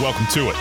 Welcome to it.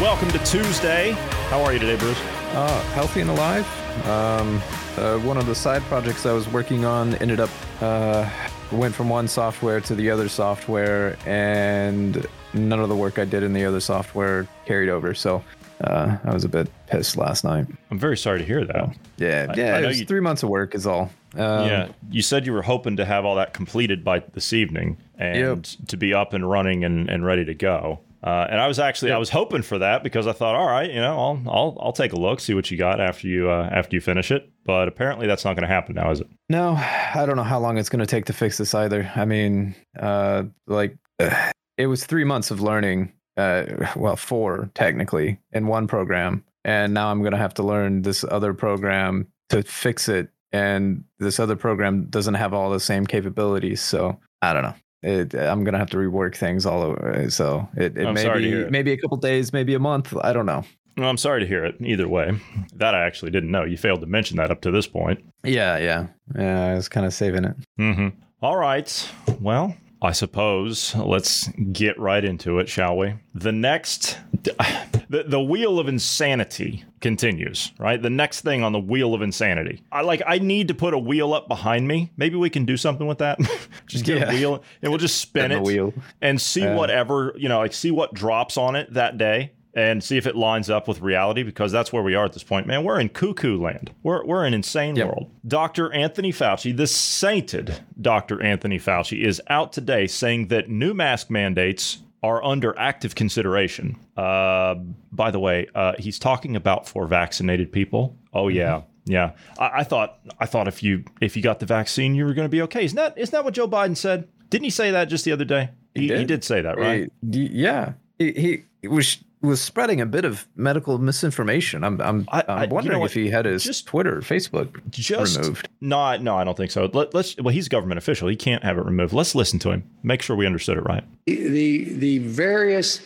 Welcome to Tuesday. How are you today, Bruce? Uh, healthy and alive. Um, uh, one of the side projects I was working on ended up uh, went from one software to the other software, and none of the work I did in the other software carried over. So uh, I was a bit pissed last night. I'm very sorry to hear that. Yeah, I- yeah. I was you- three months of work is all. Um, yeah, you said you were hoping to have all that completed by this evening and to be up and running and, and ready to go. Uh, and I was actually I was hoping for that because I thought, all right, you know, I'll I'll I'll take a look, see what you got after you uh, after you finish it. But apparently that's not going to happen now, is it? No, I don't know how long it's going to take to fix this either. I mean, uh, like it was three months of learning. Uh, well, four technically in one program, and now I'm going to have to learn this other program to fix it. And this other program doesn't have all the same capabilities, so I don't know. It, I'm gonna have to rework things all over. So it, it may be it. maybe a couple days, maybe a month. I don't know. Well, I'm sorry to hear it. Either way, that I actually didn't know. You failed to mention that up to this point. Yeah, yeah, yeah. I was kind of saving it. Mm-hmm. All right. Well, I suppose let's get right into it, shall we? The next, the, the wheel of insanity continues, right? The next thing on the wheel of insanity. I like, I need to put a wheel up behind me. Maybe we can do something with that. just get a wheel and we'll just spin it wheel. and see Yeah. whatever, you know, like see what drops on it that day and see if it lines up with reality because that's where we are at this point. Man, we're in cuckoo land. We're, we're in insane Yep. world. Dr. Anthony Fauci, the sainted Dr. Anthony Fauci, is out today saying that new mask mandates are under active consideration. Uh, by the way, uh, he's talking about for vaccinated people. Oh yeah, yeah. I, I thought I thought if you if you got the vaccine, you were going to be okay. Isn't that isn't that what Joe Biden said? Didn't he say that just the other day? He, he, did. did. say that, right? D- yeah, he, he was was spreading a bit of medical misinformation. I'm I'm, I- I, I- you am know wondering if he had his Just- Twitter, Facebook just removed. no, I- no, I don't think so. Let, let's. Well, he's a government official. He can't have it removed. Let's listen to him. Make sure we understood it right. the the various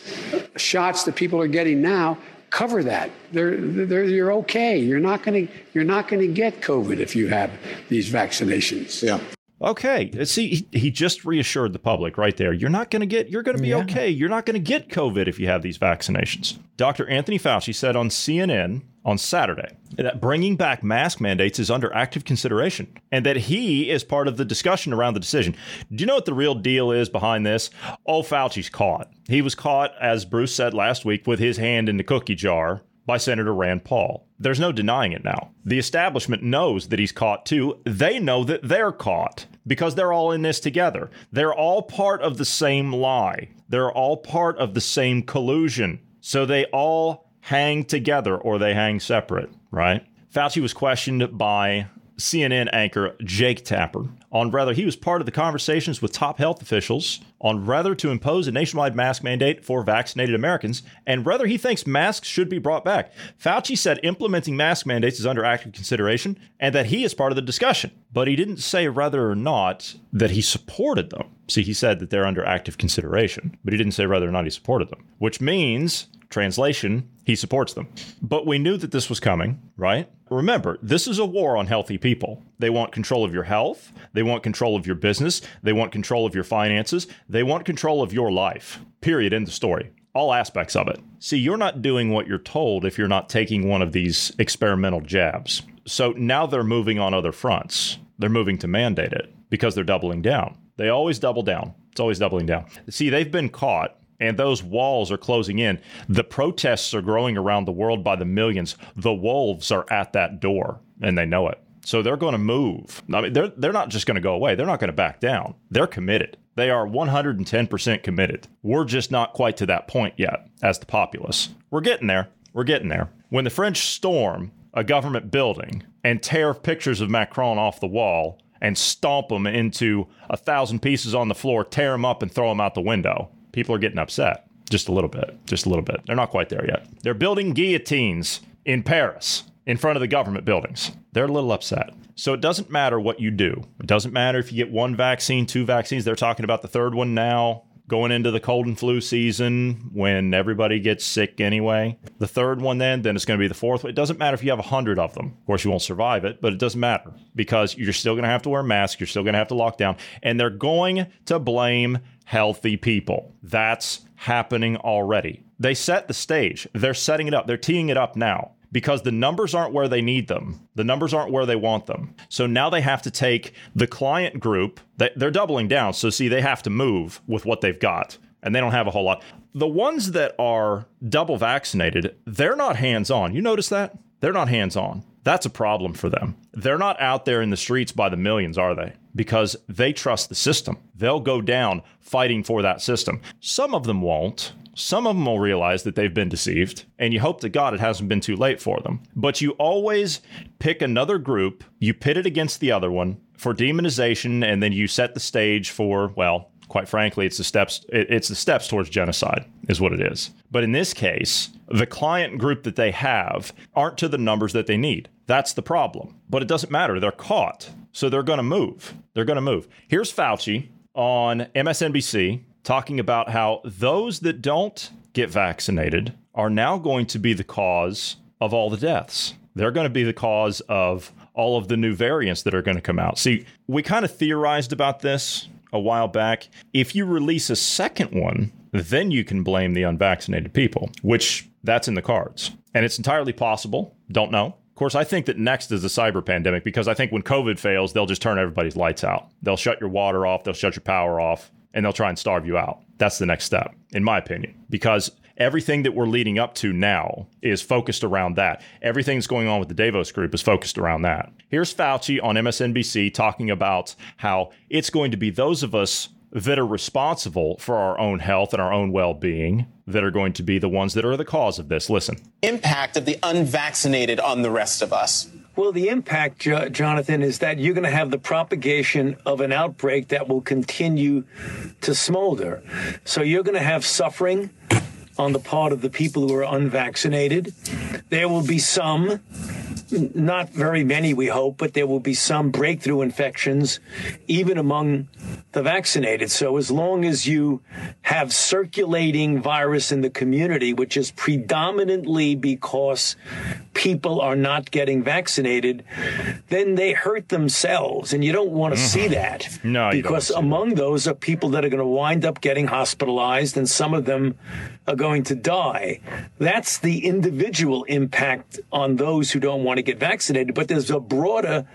shots that people are getting now cover that. They're, they're, you're okay. You're not going to you're not going to get COVID if you have these vaccinations. Yeah. Okay. See, he, he just reassured the public right there. You're not going to get. You're going to be Yeah. okay. You're not going to get COVID if you have these vaccinations. Dr. Anthony Fauci said on CNN on Saturday that bringing back mask mandates is under active consideration and that he is part of the discussion around the decision. Do you know what the real deal is behind this? Oh, Fauci's caught. He was caught, as Bruce said last week, with his hand in the cookie jar by Senator Rand Paul. There's no denying it now. The establishment knows that he's caught too. They know that they're caught because they're all in this together. They're all part of the same lie. They're all part of the same collusion. So they all hang together or they hang separate, right? Fauci was questioned by CNN anchor Jake Tapper on whether he was part of the conversations with top health officials on whether to impose a nationwide mask mandate for vaccinated Americans and whether he thinks masks should be brought back. Fauci said implementing mask mandates is under active consideration and that he is part of the discussion, but he didn't say whether or not that he supported them. See, he said that they're under active consideration, but he didn't say whether or not he supported them, which means Translation, he supports them. But we knew that this was coming, right? Remember, this is a war on healthy people. They want control of your health, they want control of your business, they want control of your finances, they want control of your life. Period. End of story. All aspects of it. See, you're not doing what you're told if you're not taking one of these experimental jabs. So now they're moving on other fronts. They're moving to mandate it because they're doubling down. They always double down. It's always doubling down. See, they've been caught and those walls are closing in. The protests are growing around the world by the millions. The wolves are at that door, and they know it. So they're going to move. I mean, they're they're not just going to go away. They're not going to back down. They're committed. They are 110% committed. We're just not quite to that point yet as the populace. We're getting there. We're getting there. When the French storm a government building and tear pictures of Macron off the wall and stomp them into a thousand pieces on the floor, tear them up, and throw them out the window. People are getting upset. Just a little bit. Just a little bit. They're not quite there yet. They're building guillotines in Paris in front of the government buildings. They're a little upset. So it doesn't matter what you do. It doesn't matter if you get one vaccine, two vaccines. They're talking about the third one now going into the cold and flu season when everybody gets sick anyway. The third one, then, then it's going to be the fourth one. It doesn't matter if you have a hundred of them. Of course, you won't survive it, but it doesn't matter because you're still going to have to wear masks. You're still going to have to lock down, and they're going to blame healthy people. That's happening already. They set the stage. They're setting it up. They're teeing it up now because the numbers aren't where they need them. The numbers aren't where they want them. So now they have to take the client group, they're doubling down. So, see, they have to move with what they've got, and they don't have a whole lot. The ones that are double vaccinated, they're not hands on. You notice that? They're not hands on. That's a problem for them. They're not out there in the streets by the millions, are they? Because they trust the system. They'll go down fighting for that system. Some of them won't. Some of them will realize that they've been deceived, and you hope to God it hasn't been too late for them. But you always pick another group, you pit it against the other one for demonization, and then you set the stage for, well, quite frankly, it's the steps it's the steps towards genocide is what it is. But in this case, the client group that they have aren't to the numbers that they need. That's the problem. But it doesn't matter. They're caught. So they're going to move. They're going to move. Here's Fauci on MSNBC talking about how those that don't get vaccinated are now going to be the cause of all the deaths. They're going to be the cause of all of the new variants that are going to come out. See, we kind of theorized about this a while back. If you release a second one, then you can blame the unvaccinated people, which that's in the cards. And it's entirely possible. Don't know. Of course, I think that next is the cyber pandemic because I think when COVID fails, they'll just turn everybody's lights out. They'll shut your water off, they'll shut your power off, and they'll try and starve you out. That's the next step, in my opinion, because everything that we're leading up to now is focused around that. Everything that's going on with the Davos group is focused around that. Here's Fauci on MSNBC talking about how it's going to be those of us that are responsible for our own health and our own well being that are going to be the ones that are the cause of this. Listen. Impact of the unvaccinated on the rest of us. Well, the impact, jo- Jonathan, is that you're going to have the propagation of an outbreak that will continue to smolder. So you're going to have suffering on the part of the people who are unvaccinated. There will be some not very many, we hope, but there will be some breakthrough infections, even among the vaccinated. So as long as you have circulating virus in the community, which is predominantly because people are not getting vaccinated, then they hurt themselves. And you don't want to see mm-hmm. that. No, because among that. those are people that are going to wind up getting hospitalized, and some of them are going to die. That's the individual impact on those who don't want to get vaccinated. But there's a broader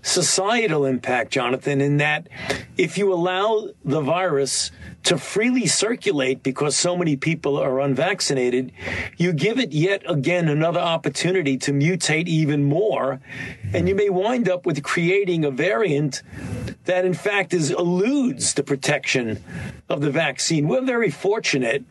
societal impact, Jonathan, in that if you allow the virus to freely circulate because so many people are unvaccinated, you give it yet again another opportunity to mutate even more. And you may wind up with creating a variant that, in fact, is eludes the protection of the vaccine. We're very fortunate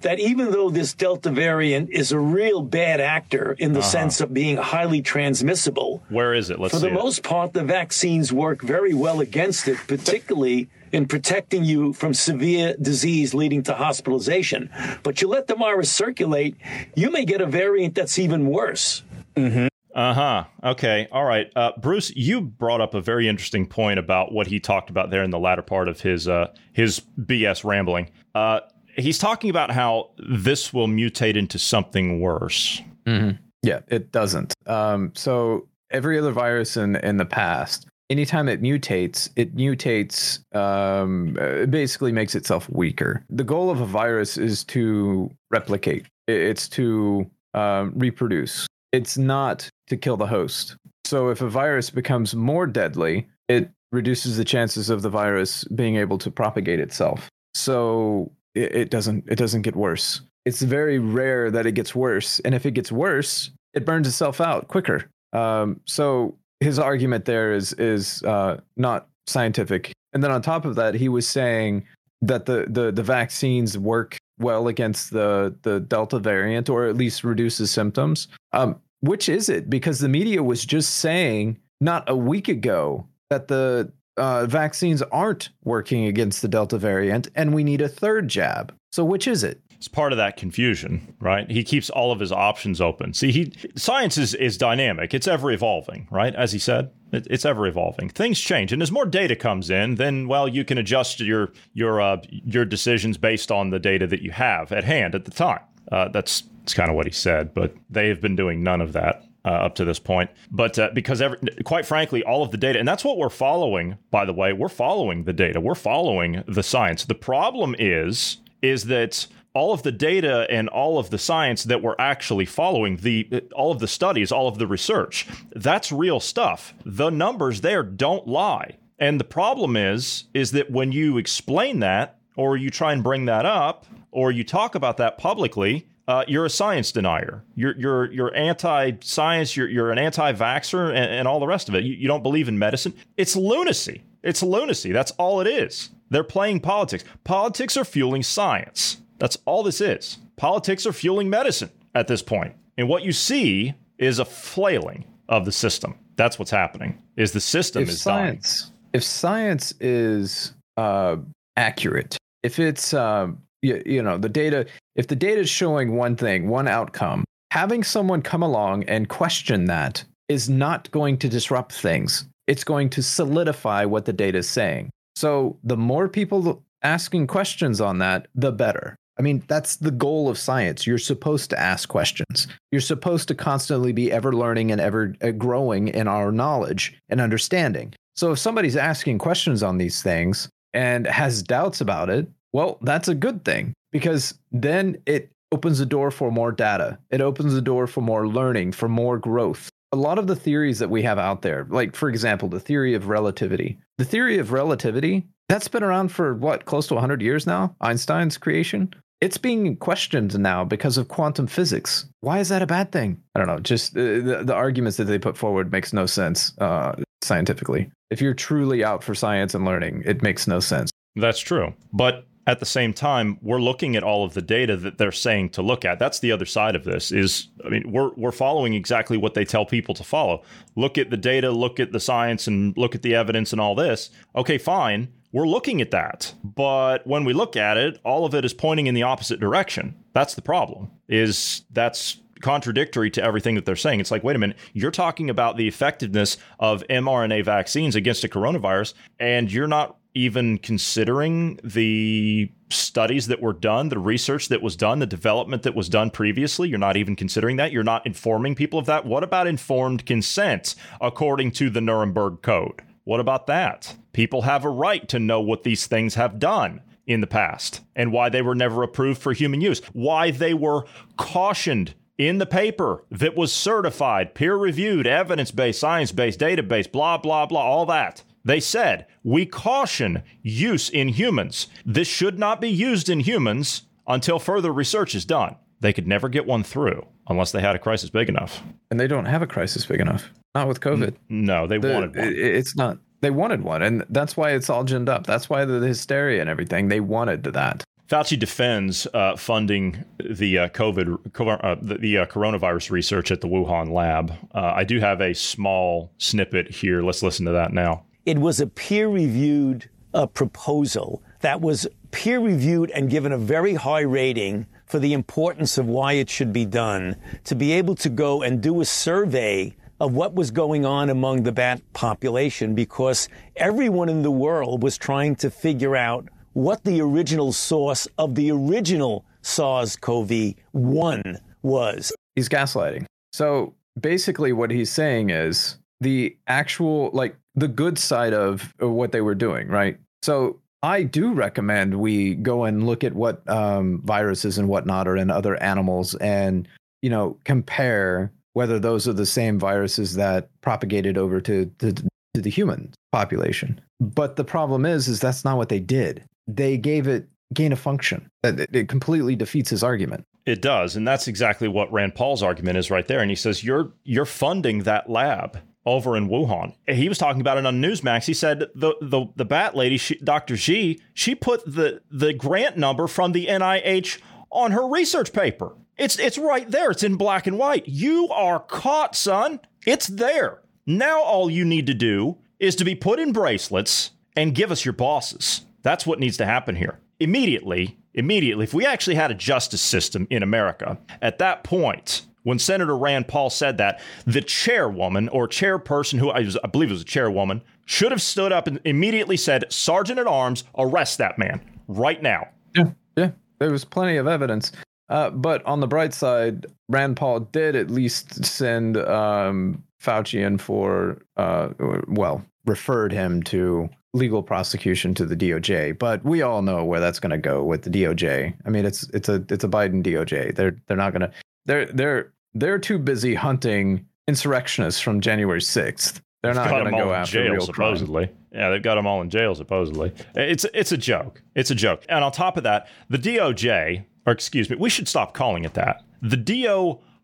that even though this Delta variant is a real bad actor in the uh-huh. sense of being highly transmissible, where is it? Let's for the it. most part, the vaccines work very well against it, particularly in protecting you from severe disease leading to hospitalization. But you let the virus circulate, you may get a variant that's even worse. Mm-hmm. Uh huh. Okay. All right. Uh, Bruce, you brought up a very interesting point about what he talked about there in the latter part of his uh, his BS rambling. Uh, he's talking about how this will mutate into something worse. Mm-hmm. Yeah, it doesn't. Um, so every other virus in in the past anytime it mutates, it mutates, um, it basically makes itself weaker. The goal of a virus is to replicate, it's to um, reproduce, it's not to kill the host. So if a virus becomes more deadly, it reduces the chances of the virus being able to propagate itself. So it, it doesn't it doesn't get worse. It's very rare that it gets worse, and if it gets worse, it burns itself out quicker. Um, so his argument there is is uh, not scientific. And then on top of that, he was saying that the the the vaccines work well against the the Delta variant, or at least reduces symptoms. Um, which is it? Because the media was just saying not a week ago that the uh, vaccines aren't working against the Delta variant and we need a third jab. So which is it? It's part of that confusion, right? He keeps all of his options open. See, he science is, is dynamic. It's ever evolving, right? As he said, it, it's ever evolving. Things change, and as more data comes in, then well, you can adjust your your uh, your decisions based on the data that you have at hand at the time. Uh, that's that's kind of what he said, but they have been doing none of that. Uh, up to this point. But uh, because, every, quite frankly, all of the data, and that's what we're following, by the way, we're following the data, we're following the science. The problem is, is that all of the data and all of the science that we're actually following the all of the studies all of the research that's real stuff the numbers there don't lie and the problem is is that when you explain that or you try and bring that up or you talk about that publicly uh, you're a science denier. You're you're you're anti-science. You're you're an anti-vaxxer, and, and all the rest of it. You, you don't believe in medicine. It's lunacy. It's lunacy. That's all it is. They're playing politics. Politics are fueling science. That's all this is. Politics are fueling medicine at this point. And what you see is a flailing of the system. That's what's happening. Is the system if is science, dying. If science is uh, accurate, if it's uh, you, you know the data, if the data is showing one thing, one outcome, having someone come along and question that is not going to disrupt things. It's going to solidify what the data is saying. So the more people asking questions on that, the better. I mean, that's the goal of science. You're supposed to ask questions. You're supposed to constantly be ever learning and ever uh, growing in our knowledge and understanding. So if somebody's asking questions on these things and has doubts about it, well, that's a good thing because then it opens the door for more data. It opens the door for more learning, for more growth. A lot of the theories that we have out there, like for example, the theory of relativity. The theory of relativity, that's been around for what, close to 100 years now? Einstein's creation it's being questioned now because of quantum physics. Why is that a bad thing? I don't know. Just uh, the, the arguments that they put forward makes no sense uh, scientifically. If you're truly out for science and learning, it makes no sense. That's true. But at the same time, we're looking at all of the data that they're saying to look at. That's the other side of this. Is I mean, we're we're following exactly what they tell people to follow. Look at the data, look at the science, and look at the evidence and all this. Okay, fine we're looking at that. But when we look at it, all of it is pointing in the opposite direction. That's the problem. Is that's contradictory to everything that they're saying. It's like, wait a minute, you're talking about the effectiveness of mRNA vaccines against a coronavirus, and you're not even considering the studies that were done, the research that was done, the development that was done previously. You're not even considering that. You're not informing people of that. What about informed consent according to the Nuremberg Code? What about that? People have a right to know what these things have done in the past and why they were never approved for human use, why they were cautioned in the paper that was certified, peer reviewed, evidence based, science based, database, blah, blah, blah, all that. They said, we caution use in humans. This should not be used in humans until further research is done. They could never get one through unless they had a crisis big enough. And they don't have a crisis big enough. Not with COVID. No, they The- wanted one. It's not. They wanted one, and that's why it's all ginned up. That's why the, the hysteria and everything. They wanted that. Fauci defends uh, funding the uh, COVID, co- uh, the, the uh, coronavirus research at the Wuhan lab. Uh, I do have a small snippet here. Let's listen to that now. It was a peer reviewed uh, proposal that was peer reviewed and given a very high rating for the importance of why it should be done. To be able to go and do a survey of what was going on among the bat population because everyone in the world was trying to figure out what the original source of the original SARS CoV 1 was. He's gaslighting. So basically, what he's saying is the actual, like the good side of what they were doing, right? So I do recommend we go and look at what um, viruses and whatnot are in other animals and, you know, compare whether those are the same viruses that propagated over to, to, to the human population. But the problem is, is that's not what they did. They gave it gain of function. It, completely defeats his argument. It does, and that's exactly what Rand Paul's argument is right there. And he says you're you're funding that lab over in Wuhan. He was talking about it on Newsmax. He said the the the bat lady, she, Dr. Shi, she put the the grant number from the NIH on her research paper. It's it's right there. It's in black and white. You are caught, son. It's there. Now all you need to do is to be put in bracelets and give us your bosses. That's what needs to happen here. Immediately, immediately, if we actually had a justice system in America, at that point, when Senator Rand Paul said that, the chairwoman or chairperson, who I, was, I believe was a chairwoman, should have stood up and immediately said, Sergeant at Arms, arrest that man right now. Yeah, yeah. There was plenty of evidence. Uh, but on the bright side, Rand Paul did at least send um, Fauci in for, uh, well, referred him to legal prosecution to the DOJ. But we all know where that's going to go with the DOJ. I mean, it's it's a it's a Biden DOJ. They're they're not going to they're they're they're too busy hunting insurrectionists from January sixth. They're not going to go after jail, real supposedly. crime. Yeah, they've got them all in jail supposedly. It's it's a joke. It's a joke. And on top of that, the DOJ, or excuse me, we should stop calling it that. The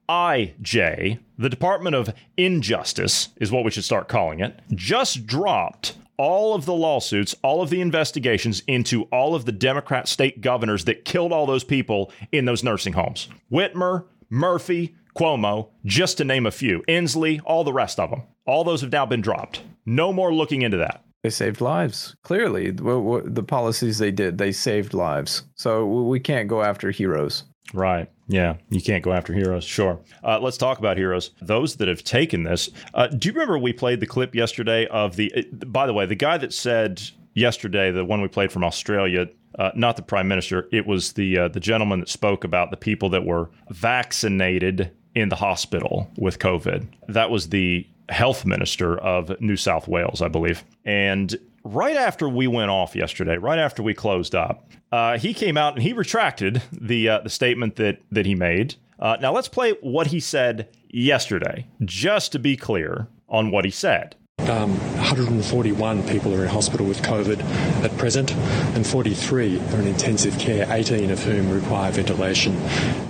DOIJ, the Department of Injustice, is what we should start calling it. Just dropped all of the lawsuits, all of the investigations into all of the Democrat state governors that killed all those people in those nursing homes. Whitmer, Murphy, Cuomo, just to name a few. Inslee, all the rest of them. All those have now been dropped. No more looking into that. They saved lives. Clearly, the policies they did, they saved lives. So we can't go after heroes. Right. Yeah. You can't go after heroes. Sure. Uh, let's talk about heroes. Those that have taken this. Uh, do you remember we played the clip yesterday of the, uh, by the way, the guy that said yesterday, the one we played from Australia, uh, not the prime minister, it was the uh, the gentleman that spoke about the people that were vaccinated in the hospital with COVID. That was the health minister of New South Wales, I believe. And right after we went off yesterday, right after we closed up, uh, he came out and he retracted the uh, the statement that that he made. Uh, now let's play what he said yesterday, just to be clear on what he said. Um, 141 people are in hospital with COVID at present, and 43 are in intensive care, 18 of whom require ventilation.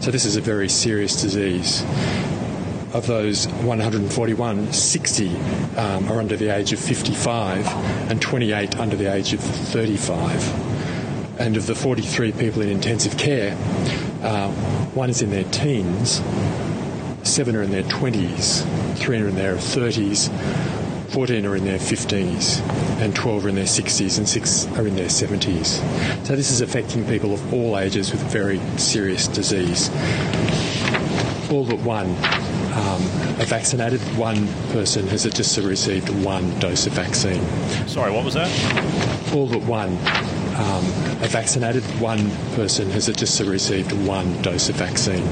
So this is a very serious disease. Of those 141, 60 um, are under the age of 55 and 28 under the age of 35. And of the 43 people in intensive care, uh, one is in their teens, seven are in their 20s, three are in their 30s, 14 are in their 50s, and 12 are in their 60s, and 6 are in their 70s. So this is affecting people of all ages with very serious disease. All but one um, are vaccinated. One person has just received one dose of vaccine. Sorry, what was that? All but one um, are vaccinated. One person has just received one dose of vaccine.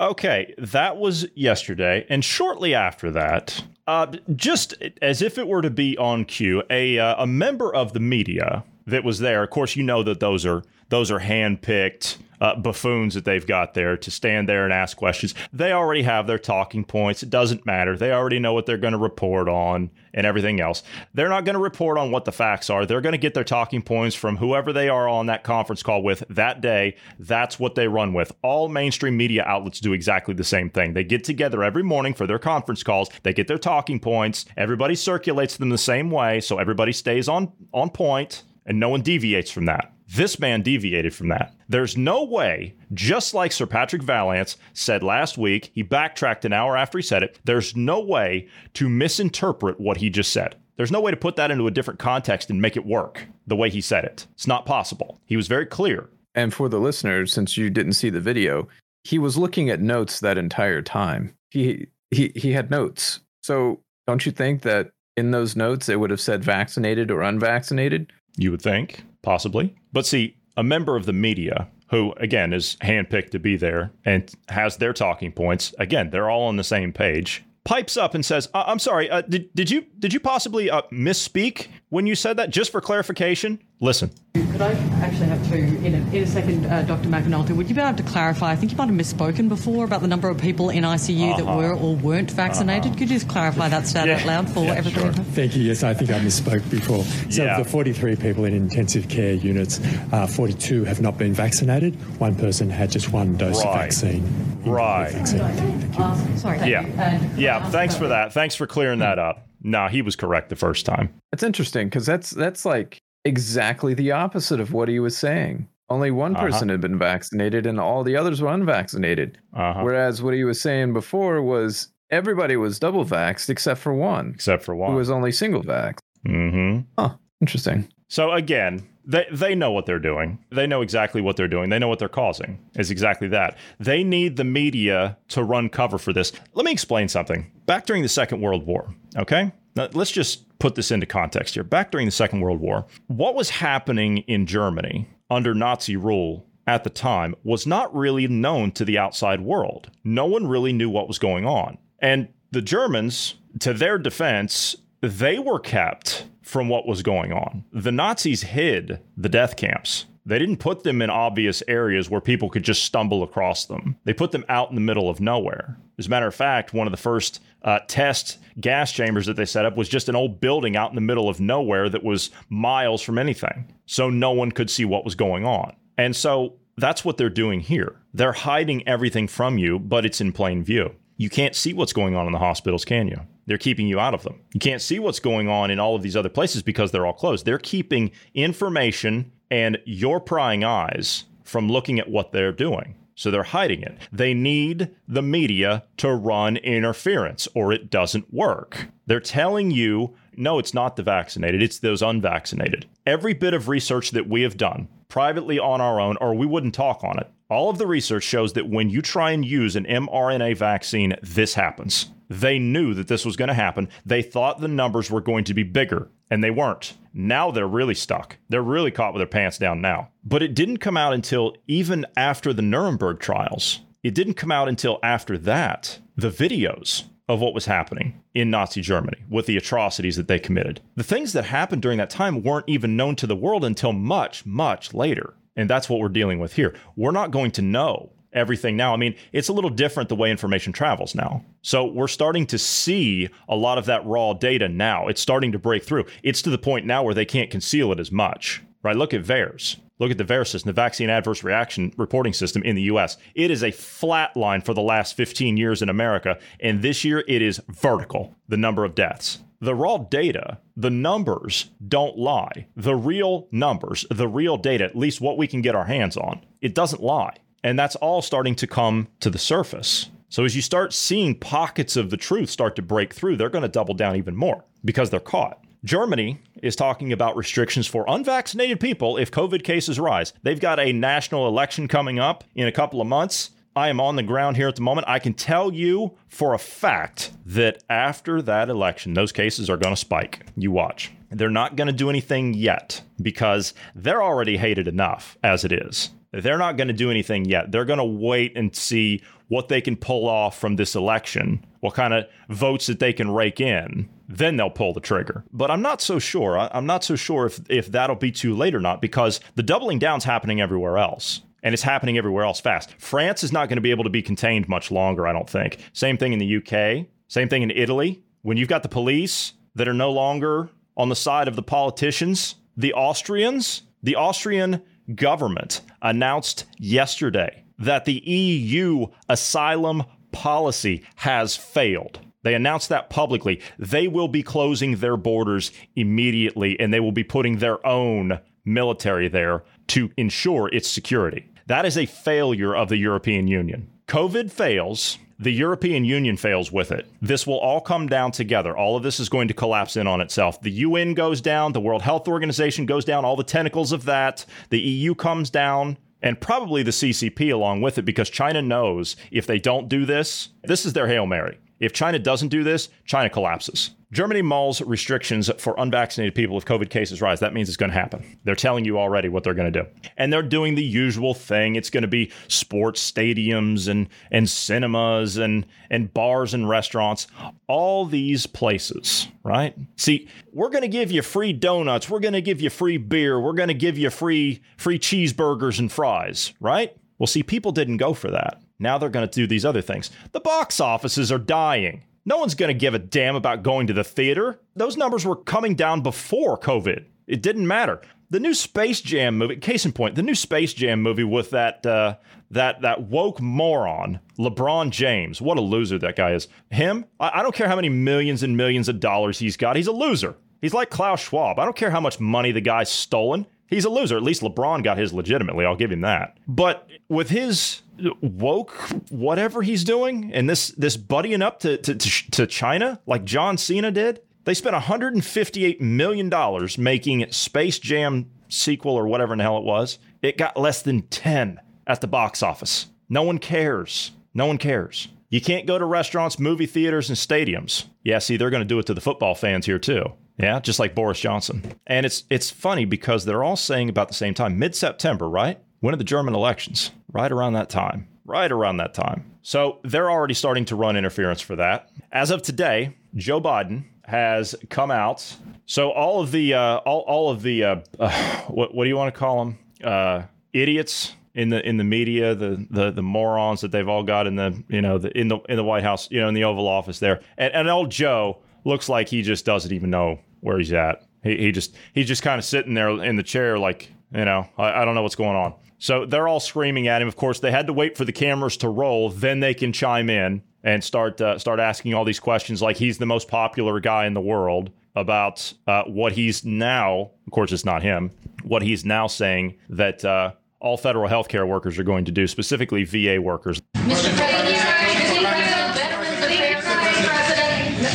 Okay, that was yesterday, and shortly after that, uh, just as if it were to be on cue, a uh, a member of the media that was there. Of course, you know that those are those are handpicked uh, buffoons that they've got there to stand there and ask questions. They already have their talking points. It doesn't matter. They already know what they're going to report on and everything else. They're not going to report on what the facts are. They're going to get their talking points from whoever they are on that conference call with that day. That's what they run with. All mainstream media outlets do exactly the same thing. They get together every morning for their conference calls. They get their talking points. Everybody circulates them the same way, so everybody stays on on point and no one deviates from that. This man deviated from that. There's no way, just like Sir Patrick Vallance said last week, he backtracked an hour after he said it. There's no way to misinterpret what he just said. There's no way to put that into a different context and make it work the way he said it. It's not possible. He was very clear. And for the listeners, since you didn't see the video, he was looking at notes that entire time. He he he had notes. So don't you think that in those notes it would have said vaccinated or unvaccinated? You would think, possibly. But see, a member of the media who, again, is handpicked to be there and has their talking points, again, they're all on the same page, pipes up and says, uh, I'm sorry, uh, did, did you did you possibly uh, misspeak when you said that? Just for clarification, listen. Could I actually have two in a, in a second, uh, Dr. McAnulty? Would you be able to clarify? I think you might have misspoken before about the number of people in ICU that were or weren't vaccinated. Could you just clarify that stat Yeah. out loud for Yeah, everybody? sure. Thank you. Yes, I think I misspoke before. So, Yeah. the 43 people in intensive care units, uh, 42 have not been vaccinated. One person had just one dose Right. of vaccine. Right. Vaccine. Uh, sorry. thank Yeah. you. And- Yeah, thanks for that. Thanks for clearing that up. Nah, he was correct the first time. It's interesting because that's that's like exactly the opposite of what he was saying. only one person had been vaccinated and all the others were unvaccinated. Uh-huh. Whereas what he was saying before was everybody was double vaxxed except for one, Except for one. who was only single vaxxed. mm-hmm. Huh. Interesting. So again, they they know what they're doing. They know exactly what they're doing. They know what they're causing. Is exactly that. They need the media to run cover for this. Let me explain something. Back during the Second World War, okay? Now, let's just put this into context here. Back during the Second World War, what was happening in Germany under Nazi rule at the time was not really known to the outside world. No one really knew what was going on. And the Germans, to their defense, they were kept from what was going on. The Nazis hid the death camps. They didn't put them in obvious areas where people could just stumble across them. They put them out in the middle of nowhere. As a matter of fact, one of the first uh, test gas chambers that they set up was just an old building out in the middle of nowhere that was miles from anything. So no one could see what was going on. And so that's what they're doing here. They're hiding everything from you, but it's in plain view. You can't see what's going on in the hospitals, can you? They're keeping you out of them. You can't see what's going on in all of these other places because they're all closed. They're keeping information and your prying eyes from looking at what they're doing. So they're hiding it. They need the media to run interference or it doesn't work. They're telling you, no, it's not the vaccinated, it's those unvaccinated. Every bit of research that we have done privately on our own, or we wouldn't talk on it, all of the research shows that when you try and use an mRNA vaccine, this happens. They knew that this was going to happen. They thought the numbers were going to be bigger, and they weren't. Now they're really stuck. They're really caught with their pants down now. But it didn't come out until even after the Nuremberg trials. It didn't come out until after that. The videos of what was happening in Nazi Germany with the atrocities that they committed. The things that happened during that time weren't even known to the world until much, much later. And that's what we're dealing with here. We're not going to know everything now. I mean, it's a little different the way information travels now. So we're starting to see a lot of that raw data now. It's starting to break through. It's to the point now where they can't conceal it as much, right? Look at VAERS. Look at the VAERS system, the Vaccine Adverse Reaction Reporting System in the US. It is a flat line for the last 15 years in America. And this year it is vertical, the number of deaths. The raw data, the numbers don't lie. The real numbers, the real data, at least what we can get our hands on, it doesn't lie. And that's all starting to come to the surface. So as you start seeing pockets of the truth start to break through, they're going to double down even more because they're caught. Germany is talking about restrictions for unvaccinated people if COVID cases rise. They've got a national election coming up in a couple of months. I am on the ground here at the moment. I can tell you for a fact that after that election, those cases are going to spike. You watch. They're not going to do anything yet because they're already hated enough as it is. They're not going to do anything yet. They're going to wait and see what they can pull off from this election, what kind of votes that they can rake in. Then they'll pull the trigger. But I'm not so sure. I'm not so sure if, if that'll be too late or not because the doubling down's happening everywhere else. And it's happening everywhere else fast. France is not going to be able to be contained much longer, I don't think. Same thing in the UK. Same thing in Italy. When you've got the police that are no longer on the side of the politicians, the Austrians, the Austrian government announced yesterday that the EU asylum policy has failed. They announced that publicly. They will be closing their borders immediately and they will be putting their own military there to ensure its security. That is a failure of the European Union. COVID fails, the European Union fails with it. This will all come down together. All of this is going to collapse in on itself. The UN goes down, the World Health Organization goes down, all the tentacles of that. The EU comes down, and probably the CCP along with it, because China knows if they don't do this, this is their Hail Mary. If China doesn't do this, China collapses. Germany mulls restrictions for unvaccinated people if COVID cases rise. That means it's going to happen. They're telling you already what they're going to do. And they're doing the usual thing. It's going to be sports stadiums and, and cinemas and, and bars and restaurants. All these places, right? See, we're going to give you free donuts. We're going to give you free beer. We're going to give you free, free cheeseburgers and fries, right? Well, see, people didn't go for that. Now they're going to do these other things. The box offices are dying. No one's going to give a damn about going to the theater. Those numbers were coming down before COVID. It didn't matter. The new Space Jam movie, case in point, the new Space Jam movie with that uh, that that woke moron, LeBron James. What a loser that guy is. Him, I, I don't care how many millions and millions of dollars he's got. He's a loser. He's like Klaus Schwab. I don't care how much money the guy's stolen. He's a loser. At least LeBron got his legitimately. I'll give him that. But with his woke whatever he's doing and this this buddying up to to, to China like John Cena did, they spent 158 million dollars making Space Jam sequel or whatever in the hell it was. It got less than 10 at the box office. No one cares. No one cares. You can't go to restaurants, movie theaters, and stadiums. Yeah, see, they're going to do it to the football fans here too. Yeah, just like Boris Johnson. And it's it's funny because they're all saying about the same time, mid-September, right? When are the German elections? Right around that time. Right around that time. So they're already starting to run interference for that. As of today, Joe Biden has come out. So all of the uh, all all of the uh, uh, what what do you want to call them? Uh, idiots in the in the media, the the the morons that they've all got in the you know the, in the in the White House, you know, in the Oval Office there, and, and old Joe looks like he just doesn't even know where he's at. He he just he's just kind of sitting there in the chair, like you know, I, I don't know what's going on. So they're all screaming at him. Of course, they had to wait for the cameras to roll, then they can chime in and start uh, start asking all these questions, like he's the most popular guy in the world about uh, what he's now. Of course, it's not him. What he's now saying that uh, all federal healthcare workers are going to do, specifically VA workers. Mr. President,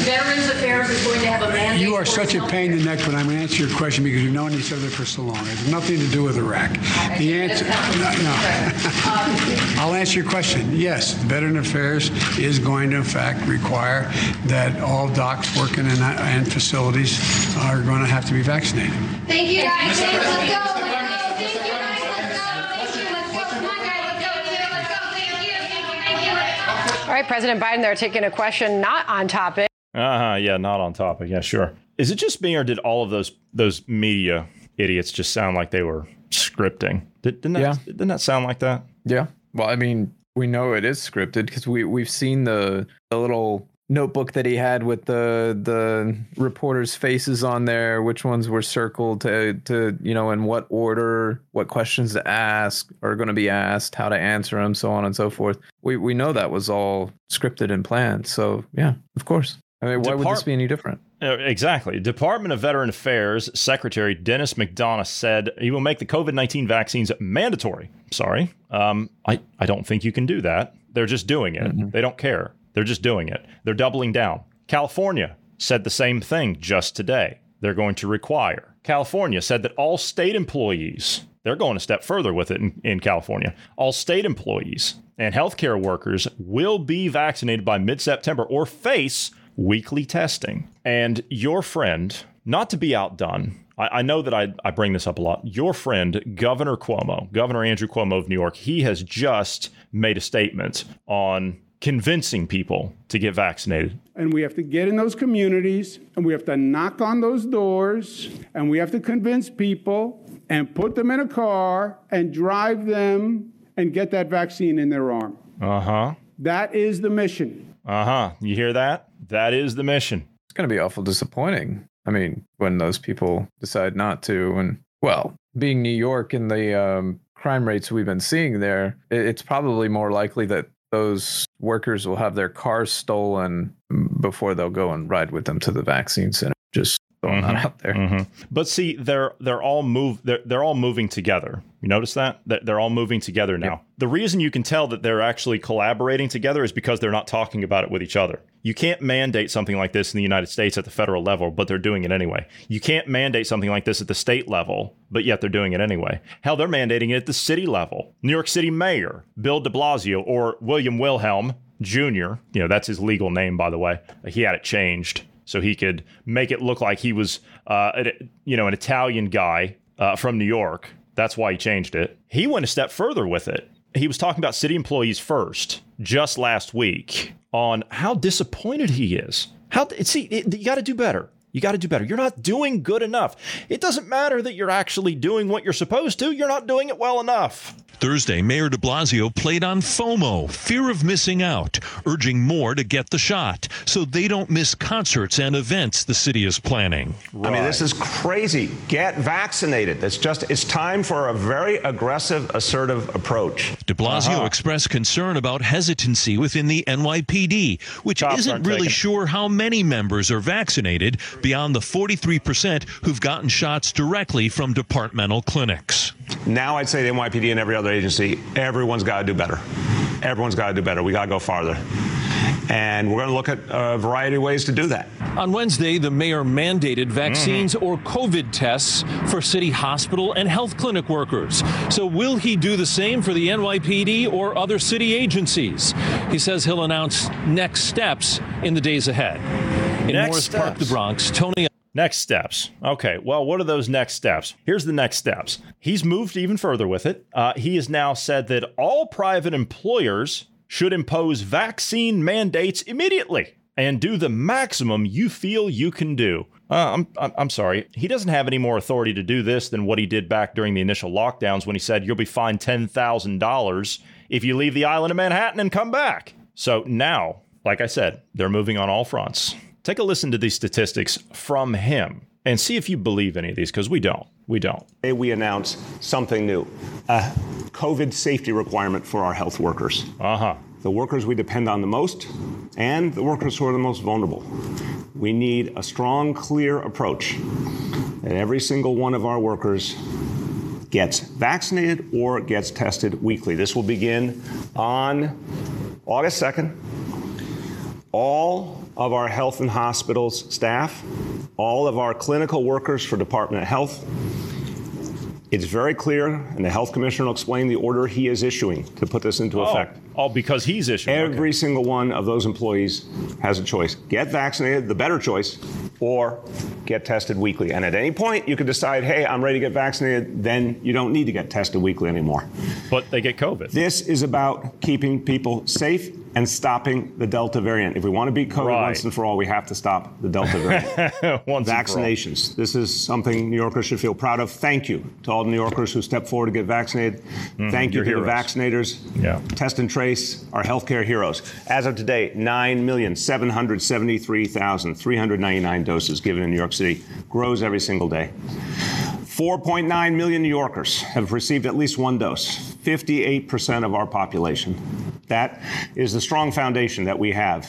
Veterans Affairs is going to have a mandate. You are such a pain in the neck, but I'm going to answer your question because we've known each other for so long. It has nothing to do with Iraq. The answer, no, no. I'll answer your question. Yes, Veteran Affairs is going to, in fact, require that all docs working in, in facilities are going to have to be vaccinated. Thank you, guys. Let's go. Thank you, guys. Let's go. Thank you. Let's go. Come on. Let's go. Let's go. Thank you. Thank you. Thank you. All right, President Biden, they're taking a question not on topic. Uh huh. Yeah, not on topic. Yeah, sure. Is it just me, or did all of those those media idiots just sound like they were scripting? Did, didn't that, Yeah. didn't that sound like that? Yeah. Well, I mean, we know it is scripted because we we've seen the the little notebook that he had with the the reporters' faces on there. Which ones were circled to to you know in what order, what questions to ask are going to be asked, how to answer them, so on and so forth. We we know that was all scripted and planned. So yeah, of course. I mean, why would this be any different? Uh, Exactly. Department of Veteran Affairs Secretary Dennis McDonough said he will make the COVID 19 vaccines mandatory. Sorry. Um, I, I don't think you can do that. They're just doing it. They don't care. They're just doing it. They're doubling down. California said the same thing just today. They're going to require. California said that all state employees, they're going a step further with it in, in California, all state employees and healthcare workers will be vaccinated by mid September or face weekly testing. And your friend, not to be outdone, I, I know that I, I bring this up a lot. Your friend, Governor Cuomo, Governor Andrew Cuomo of New York, he has just made a statement on convincing people to get vaccinated. and we have to get in those communities and we have to knock on those doors and we have to convince people and put them in a car and drive them and get that vaccine in their arm. Uh huh. That is the mission. Uh huh. You hear that? That is the mission. It's going to be awful disappointing. I mean, when those people decide not to, and well, being New York and the um, crime rates we've been seeing there, it's probably more likely that those workers will have their cars stolen before they'll go and ride with them to the vaccine center. Just throwing that out there. Mhm. But see, they're they're all move they're they're all moving together. You notice that? That they're all moving together now. The reason you can tell that they're actually collaborating together is because they're not talking about it with each other. You can't mandate something like this in the United States at the federal level, but they're doing it anyway. You can't mandate something like this at the state level, but yet they're doing it anyway. Hell, they're mandating it at the city level. New York City Mayor Bill de Blasio or William Wilhelm Jr., you know, that's his legal name, by the way. He had it changed so he could make it look like he was, uh, an- you know, an Italian guy uh, from New York. That's why he changed it. He went a step further with it. He was talking about city employees first, just last week, on how disappointed he is. How see, you got to do better. You got to do better. You're not doing good enough. It doesn't matter that you're actually doing what you're supposed to. You're not doing it well enough. Thursday, Mayor de Blasio played on FOMO, fear of missing out, urging more to get the shot so they don't miss concerts and events the city is planning. I mean, this is crazy. Get vaccinated. It's just, it's time for a very aggressive, assertive approach. De Blasio Uh-huh. expressed concern about hesitancy within the NYPD, which Cops isn't really taking- sure how many members are vaccinated beyond the 43% who've gotten shots directly from departmental clinics. Now I'd say the NYPD and every other agency, everyone's got to do better. Everyone's got to do better. We got to go farther. And we're going to look at a variety of ways to do that. On Wednesday, the mayor mandated mm-hmm. vaccines or COVID tests for city hospital and health clinic workers. So, will he do the same for the NYPD or other city agencies? He says he'll announce next steps in the days ahead. In Next Morris Park, the steps. Bronx, Tony. Next steps. Okay, well, what are those next steps? Here's the next steps. He's moved even further with it. Uh, he has now said that all private employers should impose vaccine mandates immediately and do the maximum you feel you can do. Uh, I'm, I'm, I'm sorry. He doesn't have any more authority to do this than what he did back during the initial lockdowns when he said you'll be fined $10,000 if you leave the island of Manhattan and come back. So now, like I said, they're moving on all fronts. Take a listen to these statistics from him and see if you believe any of these because we don't. We don't. Today we announce something new a COVID safety requirement for our health workers. Uh huh. The workers we depend on the most and the workers who are the most vulnerable. We need a strong, clear approach that every single one of our workers gets vaccinated or gets tested weekly. This will begin on August 2nd. All of our health and hospitals staff, all of our clinical workers for Department of Health, it's very clear, and the health commissioner will explain the order he is issuing to put this into Oh, effect. Oh, because he's issuing. Every single one of those employees has a choice get vaccinated, the better choice, or get tested weekly. And at any point, you can decide, hey, I'm ready to get vaccinated, then you don't need to get tested weekly anymore. But they get COVID. This is about keeping people safe and stopping the Delta variant. If we want to beat COVID Right. once and for all, we have to stop the Delta variant. Once and for all. Vaccinations. This is something New Yorkers should feel proud of. Thank you to all the New Yorkers who stepped forward to get vaccinated. Mm-hmm. Thank you to the vaccinators. Yeah. Test and trace, our healthcare heroes. As of today, 9,773,399 doses given in New York City. Grows every single day. 4.9 million New Yorkers have received at least one dose, 58% of our population. That is the strong foundation that we have.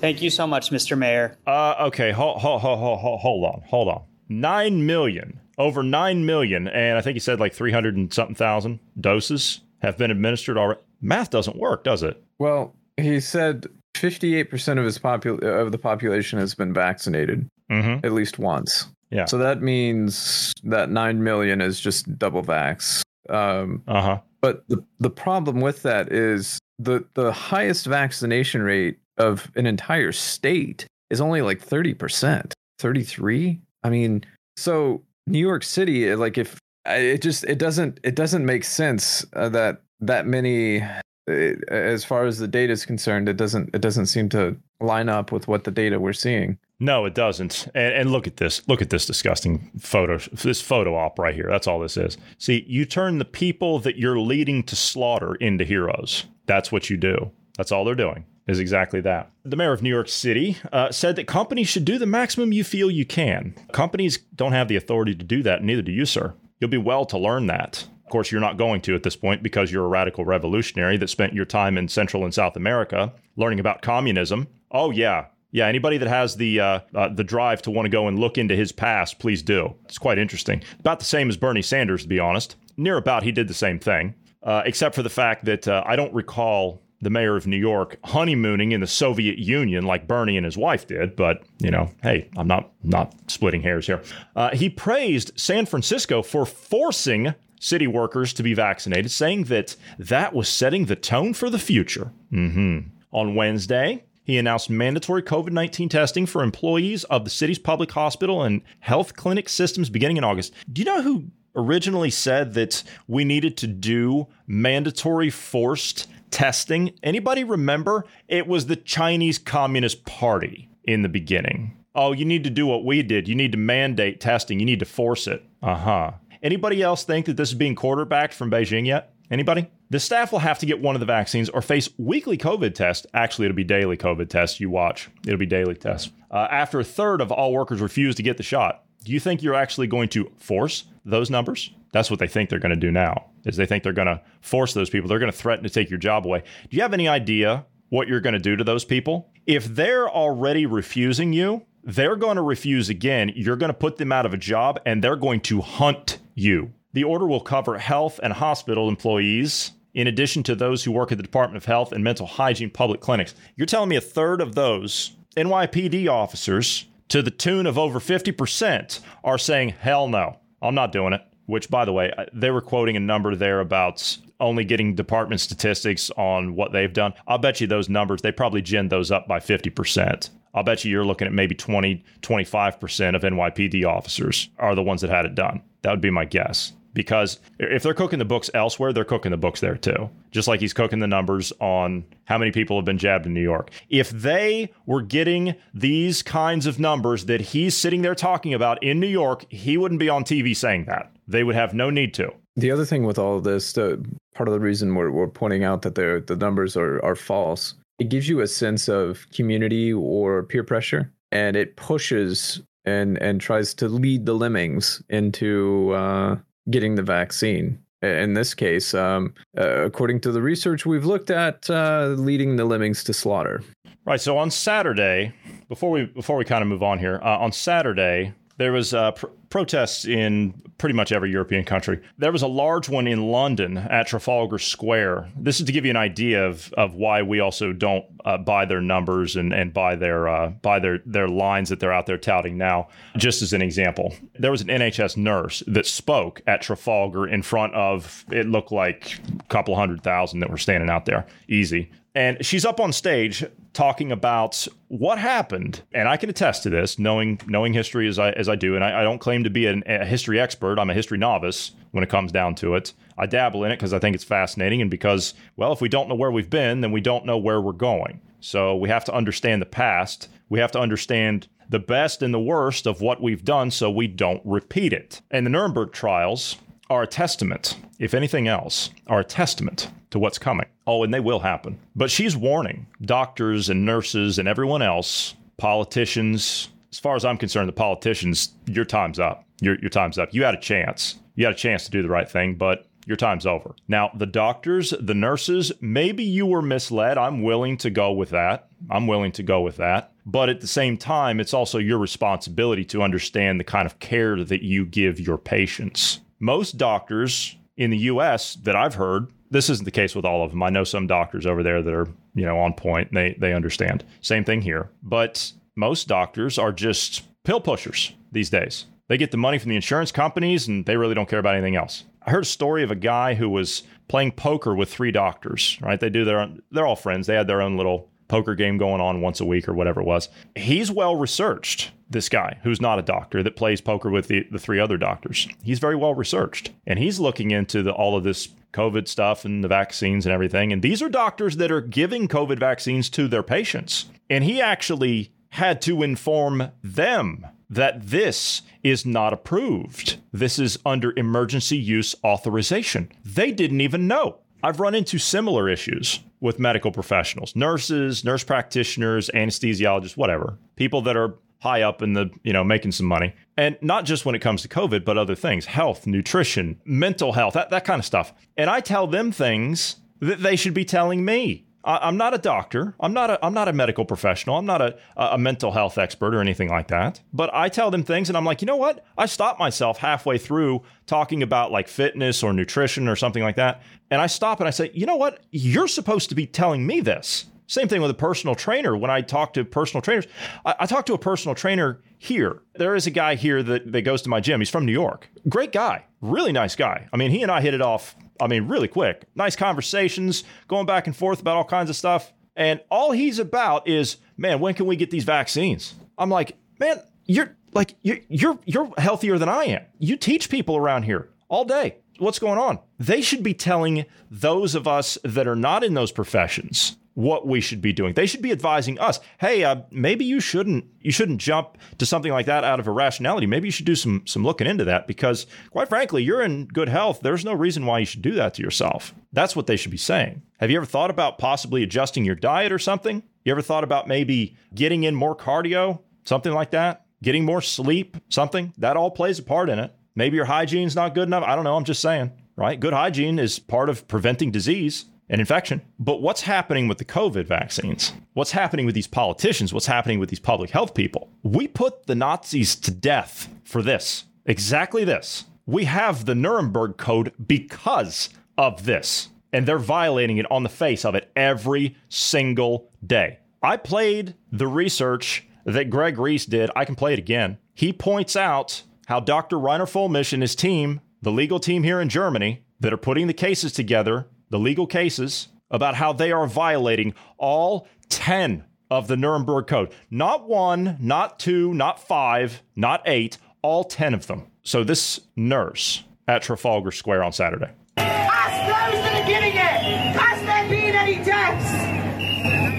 Thank you so much, Mr. Mayor. Uh, okay, hold, hold, hold, hold, hold on, hold on. Nine million, over nine million, and I think he said like three hundred and something thousand doses have been administered already. Math doesn't work, does it? Well, he said 58% of his popul- of the population has been vaccinated Mm-hmm. at least once. Yeah. So that means that 9 million is just double vax. Um, Uh huh. but the, the problem with that is the, the highest vaccination rate of an entire state is only like 30%, 33. I mean, so New York City, like if it just, it doesn't, it doesn't make sense uh, that that many, uh, as far as the data is concerned, it doesn't, it doesn't seem to line up with what the data we're seeing. No, it doesn't. And, and look at this. Look at this disgusting photo. This photo op right here. That's all this is. See, you turn the people that you're leading to slaughter into heroes. That's what you do. That's all they're doing. Is exactly that. The mayor of New York City uh, said that companies should do the maximum you feel you can. Companies don't have the authority to do that, neither do you, sir. You'll be well to learn that. Course, you're not going to at this point because you're a radical revolutionary that spent your time in Central and South America learning about communism. Oh, yeah. Yeah, anybody that has the uh, uh, the drive to want to go and look into his past, please do. It's quite interesting. About the same as Bernie Sanders, to be honest. Near about, he did the same thing, uh, except for the fact that uh, I don't recall the mayor of New York honeymooning in the Soviet Union like Bernie and his wife did. But you know, hey, I'm not not splitting hairs here. Uh, he praised San Francisco for forcing city workers to be vaccinated, saying that that was setting the tone for the future. hmm On Wednesday, he announced mandatory COVID 19 testing for employees of the city's public hospital and health clinic systems beginning in August. Do you know who originally said that we needed to do mandatory forced testing? Anybody remember? It was the Chinese Communist Party in the beginning. Oh, you need to do what we did. You need to mandate testing. You need to force it. Uh huh. Anybody else think that this is being quarterbacked from Beijing yet? Anybody? The staff will have to get one of the vaccines or face weekly COVID tests. Actually, it'll be daily COVID tests. You watch, it'll be daily tests. Uh, after a third of all workers refuse to get the shot, do you think you're actually going to force those numbers? That's what they think they're going to do now. Is they think they're going to force those people. They're going to threaten to take your job away. Do you have any idea what you're going to do to those people? If they're already refusing you, they're going to refuse again. You're going to put them out of a job and they're going to hunt you. The order will cover health and hospital employees, in addition to those who work at the Department of Health and Mental Hygiene public clinics. You're telling me a third of those NYPD officers, to the tune of over 50%, are saying, hell no, I'm not doing it. Which, by the way, they were quoting a number there about only getting department statistics on what they've done. I'll bet you those numbers, they probably ginned those up by 50%. I'll bet you you're looking at maybe 20, 25% of NYPD officers are the ones that had it done. That would be my guess. Because if they're cooking the books elsewhere, they're cooking the books there too. Just like he's cooking the numbers on how many people have been jabbed in New York. If they were getting these kinds of numbers that he's sitting there talking about in New York, he wouldn't be on TV saying that. They would have no need to. The other thing with all this, the, part of the reason we're, we're pointing out that the numbers are, are false, it gives you a sense of community or peer pressure, and it pushes and and tries to lead the lemmings into uh, getting the vaccine. In this case, um, uh, according to the research we've looked at, uh, leading the lemmings to slaughter. Right. So on Saturday, before we before we kind of move on here, uh, on Saturday there was uh, pr- protests in pretty much every European country. There was a large one in London at Trafalgar Square. This is to give you an idea of, of why we also don't uh, buy their numbers and, and buy their uh, buy their their lines that they're out there touting now. Just as an example, there was an NHS nurse that spoke at Trafalgar in front of it looked like a couple hundred thousand that were standing out there, easy. And she's up on stage talking about what happened. And I can attest to this, knowing knowing history as I as I do. And I, I don't claim to be an, a history expert. I'm a history novice when it comes down to it. I dabble in it because I think it's fascinating, and because well, if we don't know where we've been, then we don't know where we're going. So we have to understand the past. We have to understand the best and the worst of what we've done so we don't repeat it. And the Nuremberg trials are a testament, if anything else, are a testament to what's coming. Oh, and they will happen. But she's warning doctors and nurses and everyone else, politicians. As far as I'm concerned, the politicians, your time's up. Your, your time's up. You had a chance. You had a chance to do the right thing, but your time's over. Now, the doctors, the nurses, maybe you were misled. I'm willing to go with that. I'm willing to go with that. But at the same time, it's also your responsibility to understand the kind of care that you give your patients. Most doctors in the US that I've heard, this isn't the case with all of them. I know some doctors over there that are, you know, on point and they, they understand. Same thing here. But most doctors are just pill pushers these days. They get the money from the insurance companies and they really don't care about anything else. I heard a story of a guy who was playing poker with three doctors, right? They do their own, they're all friends. They had their own little poker game going on once a week or whatever it was. He's well researched, this guy who's not a doctor that plays poker with the, the three other doctors. He's very well researched and he's looking into the, all of this COVID stuff and the vaccines and everything. And these are doctors that are giving COVID vaccines to their patients. And he actually had to inform them that this is not approved. This is under emergency use authorization. They didn't even know. I've run into similar issues with medical professionals, nurses, nurse practitioners, anesthesiologists, whatever, people that are high up in the, you know, making some money. And not just when it comes to COVID, but other things, health, nutrition, mental health, that, that kind of stuff. And I tell them things that they should be telling me. I, am not a doctor. I'm not a I'm not a medical professional. I'm not a, a mental health expert or anything like that. But I tell them things, and I'm like, you know what? I stop myself halfway through talking about like fitness or nutrition or something like that, and I stop and I say, you know what? You're supposed to be telling me this. Same thing with a personal trainer. When I talk to personal trainers, I, I, talk to a personal trainer here. There is a guy here that, that goes to my gym. He's from New York. Great guy, really nice guy. I mean, he and I hit it off I mean, really quick. Nice conversations, going back and forth about all kinds of stuff. And all he's about is, man, when can we get these vaccines? I'm like, man, you're like you're you're you're healthier than I am. You teach people around here all day. What's going on? They should be telling those of us that are not in those professions what we should be doing. They should be advising us, hey, uh, maybe you shouldn't you shouldn't jump to something like that out of irrationality. Maybe you should do some some looking into that because, quite frankly, you're in good health. There's no reason why you should do that to yourself. That's what they should be saying. Have you ever thought about possibly adjusting your diet or something? You ever thought about maybe getting in more cardio, something like that? Getting more sleep, something that all plays a part in it. Maybe your hygiene's not good enough. I don't know. I'm just saying, right? Good hygiene is part of preventing disease and infection. But what's happening with the COVID vaccines? What's happening with these politicians? What's happening with these public health people? We put the Nazis to death for this. Exactly this. We have the Nuremberg Code because of this. And they're violating it on the face of it every single day. I played the research that Greg Reese did. I can play it again. He points out how Dr. Reiner Fuellmich and his team, the legal team here in Germany, that are putting the cases together, the legal cases, about how they are violating all 10 of the Nuremberg Code. Not one, not two, not five, not eight, all 10 of them. So this nurse at Trafalgar Square on Saturday. Ask those that are getting it. Has there been any deaths?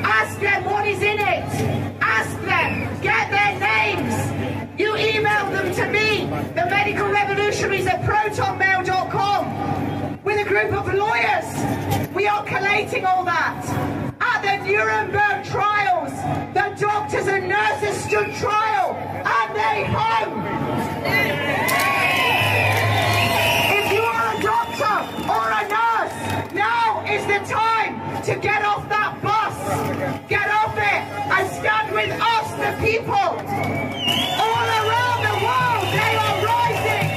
Ask them what is in it. Ask them. Get their names. You email them to me, the medical revolutionaries at protonmail.com, group of lawyers. We are collating all that. At the Nuremberg trials, the doctors and nurses stood trial and they hung. If you are a doctor or a nurse, now is the time to get off that bus. Get off it and stand with us, the people. All around the world, they are rising.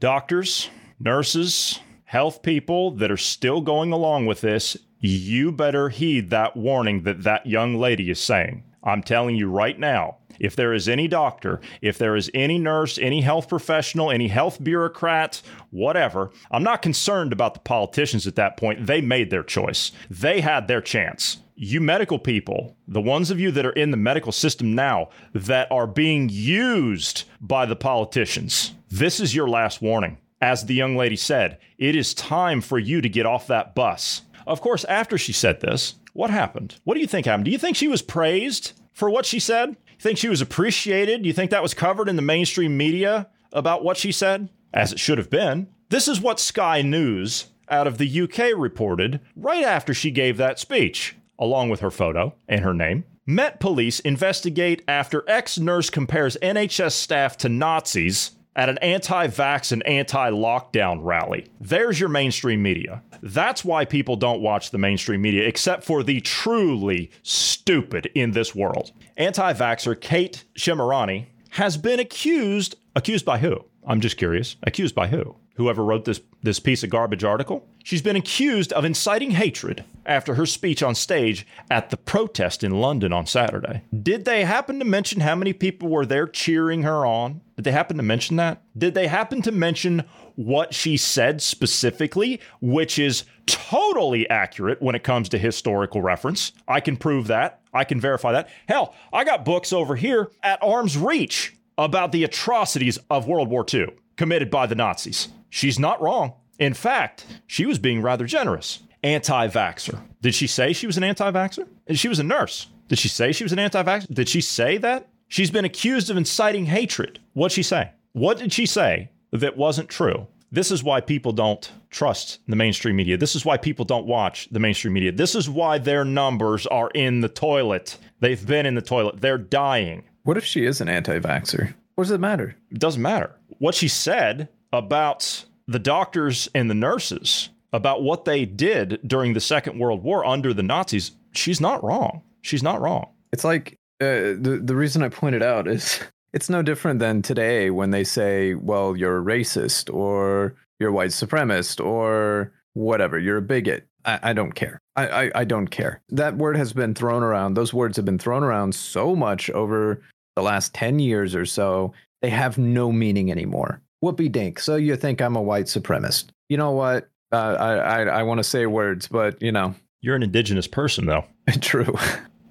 Doctors, nurses, health people that are still going along with this, you better heed that warning that that young lady is saying. I'm telling you right now, if there is any doctor, if there is any nurse, any health professional, any health bureaucrat, whatever, I'm not concerned about the politicians at that point. They made their choice, they had their chance. You medical people, the ones of you that are in the medical system now that are being used by the politicians, this is your last warning. As the young lady said, it is time for you to get off that bus. Of course, after she said this, what happened? What do you think happened? Do you think she was praised for what she said? You think she was appreciated? Do you think that was covered in the mainstream media about what she said? As it should have been. This is what Sky News out of the UK reported right after she gave that speech, along with her photo and her name. Met police investigate after ex nurse compares NHS staff to Nazis at an anti vax and anti lockdown rally. There's your mainstream media. That's why people don't watch the mainstream media, except for the truly stupid in this world. Anti vaxxer Kate Shemirani has been accused. Accused by who? I'm just curious. Accused by who? Whoever wrote this, this piece of garbage article? She's been accused of inciting hatred after her speech on stage at the protest in London on Saturday. Did they happen to mention how many people were there cheering her on? Did they happen to mention that? Did they happen to mention what she said specifically, which is totally accurate when it comes to historical reference? I can prove that. I can verify that. Hell, I got books over here at arm's reach about the atrocities of World War II committed by the Nazis. She's not wrong. In fact, she was being rather generous. Anti vaxxer. Did she say she was an anti vaxxer? She was a nurse. Did she say she was an anti vaxxer? Did she say that? She's been accused of inciting hatred. What'd she say? What did she say that wasn't true? This is why people don't trust the mainstream media. This is why people don't watch the mainstream media. This is why their numbers are in the toilet. They've been in the toilet. They're dying. What if she is an anti vaxxer? What does it matter? It doesn't matter. What she said about the doctors and the nurses, about what they did during the Second World War under the Nazis, she's not wrong. She's not wrong. It's like uh, the the reason I pointed out is it's no different than today when they say, "Well, you're a racist," or "You're a white supremacist," or whatever. You're a bigot. I, I don't care. I, I I don't care. That word has been thrown around. Those words have been thrown around so much over the last ten years or so. They have no meaning anymore. Whoopie dink. So you think I'm a white supremacist? You know what? Uh, I I, I want to say words, but you know, You're an indigenous person, though. true.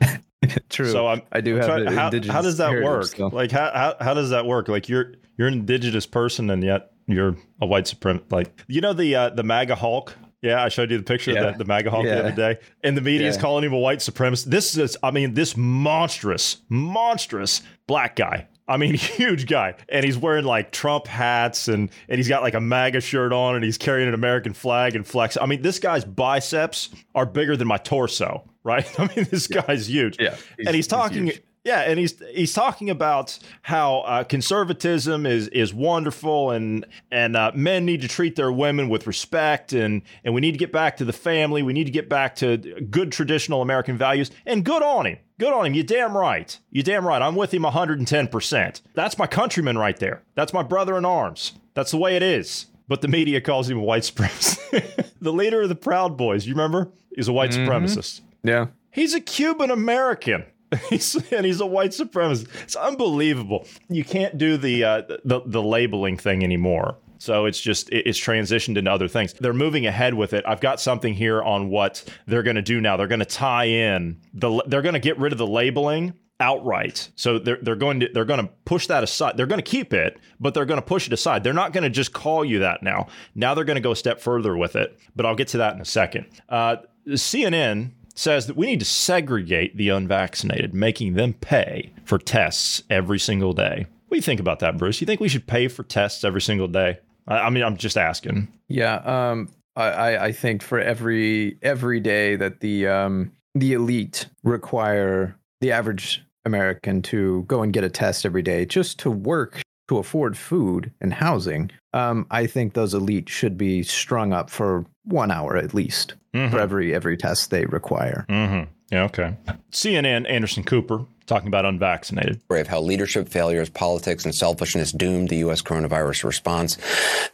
True. So I'm, I do I'm have trying- how, indigenous how does that work? so- Like how, how how does that work? Like you're you're an indigenous person and yet you're a white supremacist. Like you know the uh, the MAGA Hulk Yeah, I showed you the picture Yeah. of the, the MAGA Hawk Yeah. the other day. And the media is Yeah. calling him a white supremacist. This is, I mean, this monstrous, monstrous black guy. I mean, huge guy. And he's wearing like Trump hats and, and he's got like a MAGA shirt on and he's carrying an American flag and flex. I mean, this guy's biceps are bigger than my torso, right? I mean, this guy's huge. Yeah, and he's talking. Yeah, and he's he's talking about how uh, conservatism is is wonderful, and and uh, men need to treat their women with respect, and and we need to get back to the family. We need to get back to good traditional American values. And good on him, good on him. You damn right. You damn right. I'm with him 110. percent That's my countryman right there. That's my brother in arms. That's the way it is. But the media calls him a white supremacist. the leader of the Proud Boys, you remember, is a white Mhm. supremacist. Yeah. He's a Cuban American. He's, and he's a white supremacist. It's unbelievable. You can't do the uh, the the labeling thing anymore. So it's just it's transitioned into other things. They're moving ahead with it. I've got something here on what they're going to do now. They're going to tie in the they're going to get rid of the labeling outright. So they're they're going to they're going to push that aside. They're going to keep it, but they're going to push it aside. They're not going to just call you that now. Now they're going to go a step further with it. But I'll get to that in a second. Uh, CNN says that we need to segregate the unvaccinated, making them pay for tests every single day. What do you think about that, Bruce? You think we should pay for tests every single day? I, I mean, I'm just asking. Yeah, um, I, I I think for every every day that the um, the elite require the average American to go and get a test every day just to work to afford food and housing, um, I think those elite should be strung up for one hour at least for every every test they require. Mm-hmm. Yeah, okay. CNN, Anderson Cooper, talking about unvaccinated. Brave how leadership failures, politics, and selfishness doomed the U.S. coronavirus response.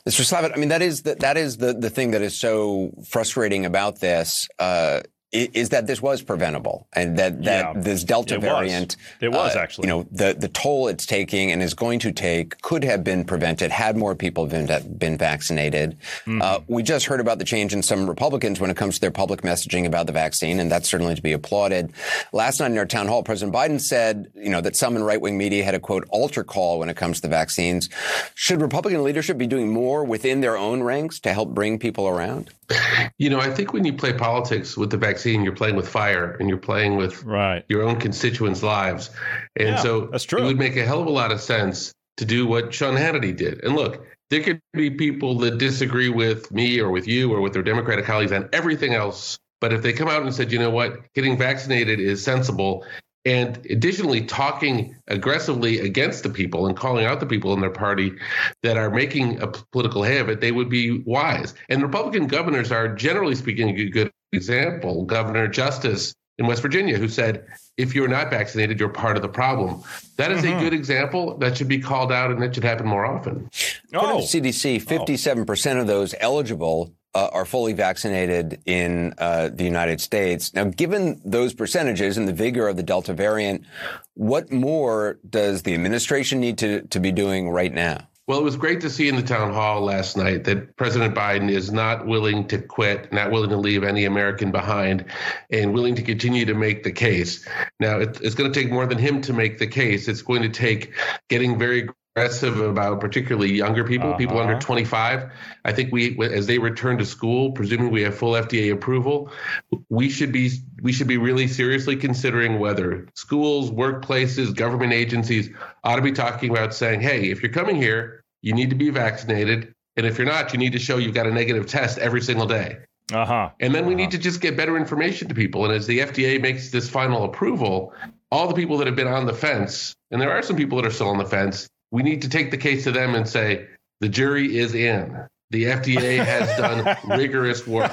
Mr. Slavitt, I mean, that is the, that is the, the thing that is so frustrating about this. Uh, is that this was preventable and that, that Yeah. this Delta It was. variant, It was, uh, actually. you know, the, the toll it's taking and is going to take could have been prevented had more people been, been vaccinated. Mm-hmm. Uh, we just heard about the change in some Republicans when it comes to their public messaging about the vaccine, and that's certainly to be applauded. Last night in our town hall, President Biden said, you know, that some in right wing media had a quote altar call when it comes to the vaccines. Should Republican leadership be doing more within their own ranks to help bring people around? You know, I think when you play politics with the vaccine, you're playing with fire and you're playing with right. your own constituents' lives. And Yeah, so that's true. it would make a hell of a lot of sense to do what Sean Hannity did. And look, there could be people that disagree with me or with you or with their Democratic colleagues on everything else. But if they come out and said, you know what, getting vaccinated is sensible, and additionally talking aggressively against the people and calling out the people in their party that are making a political hay of it, they would be wise. And Republican governors are generally speaking a good example. Governor Justice in West Virginia, who said, if you're not vaccinated, you're part of the problem. That is Mhm. a good example that should be called out and that should happen more often. According to CDC, 57% of those eligible uh, are fully vaccinated in uh, the United States. Now, given those percentages and the vigor of the Delta variant, what more does the administration need to, to be doing right now? Well, it was great to see in the town hall last night that President Biden is not willing to quit, not willing to leave any American behind, and willing to continue to make the case. Now, it's going to take more than him to make the case. It's going to take getting very aggressive about particularly younger people, people under 25. I think we, as they return to school, presuming we have full FDA approval, we should be we should be really seriously considering whether schools, workplaces, government agencies ought to be talking about saying, hey, if you're coming here, you need to be vaccinated. And if you're not, you need to show you've got a negative test every single day. Uh huh. And then we need to just get better information to people. And as the FDA makes this final approval, all the people that have been on the fence, and there are some people that are still on the fence, we need to take the case to them and say, the jury is in. The FDA has done rigorous work.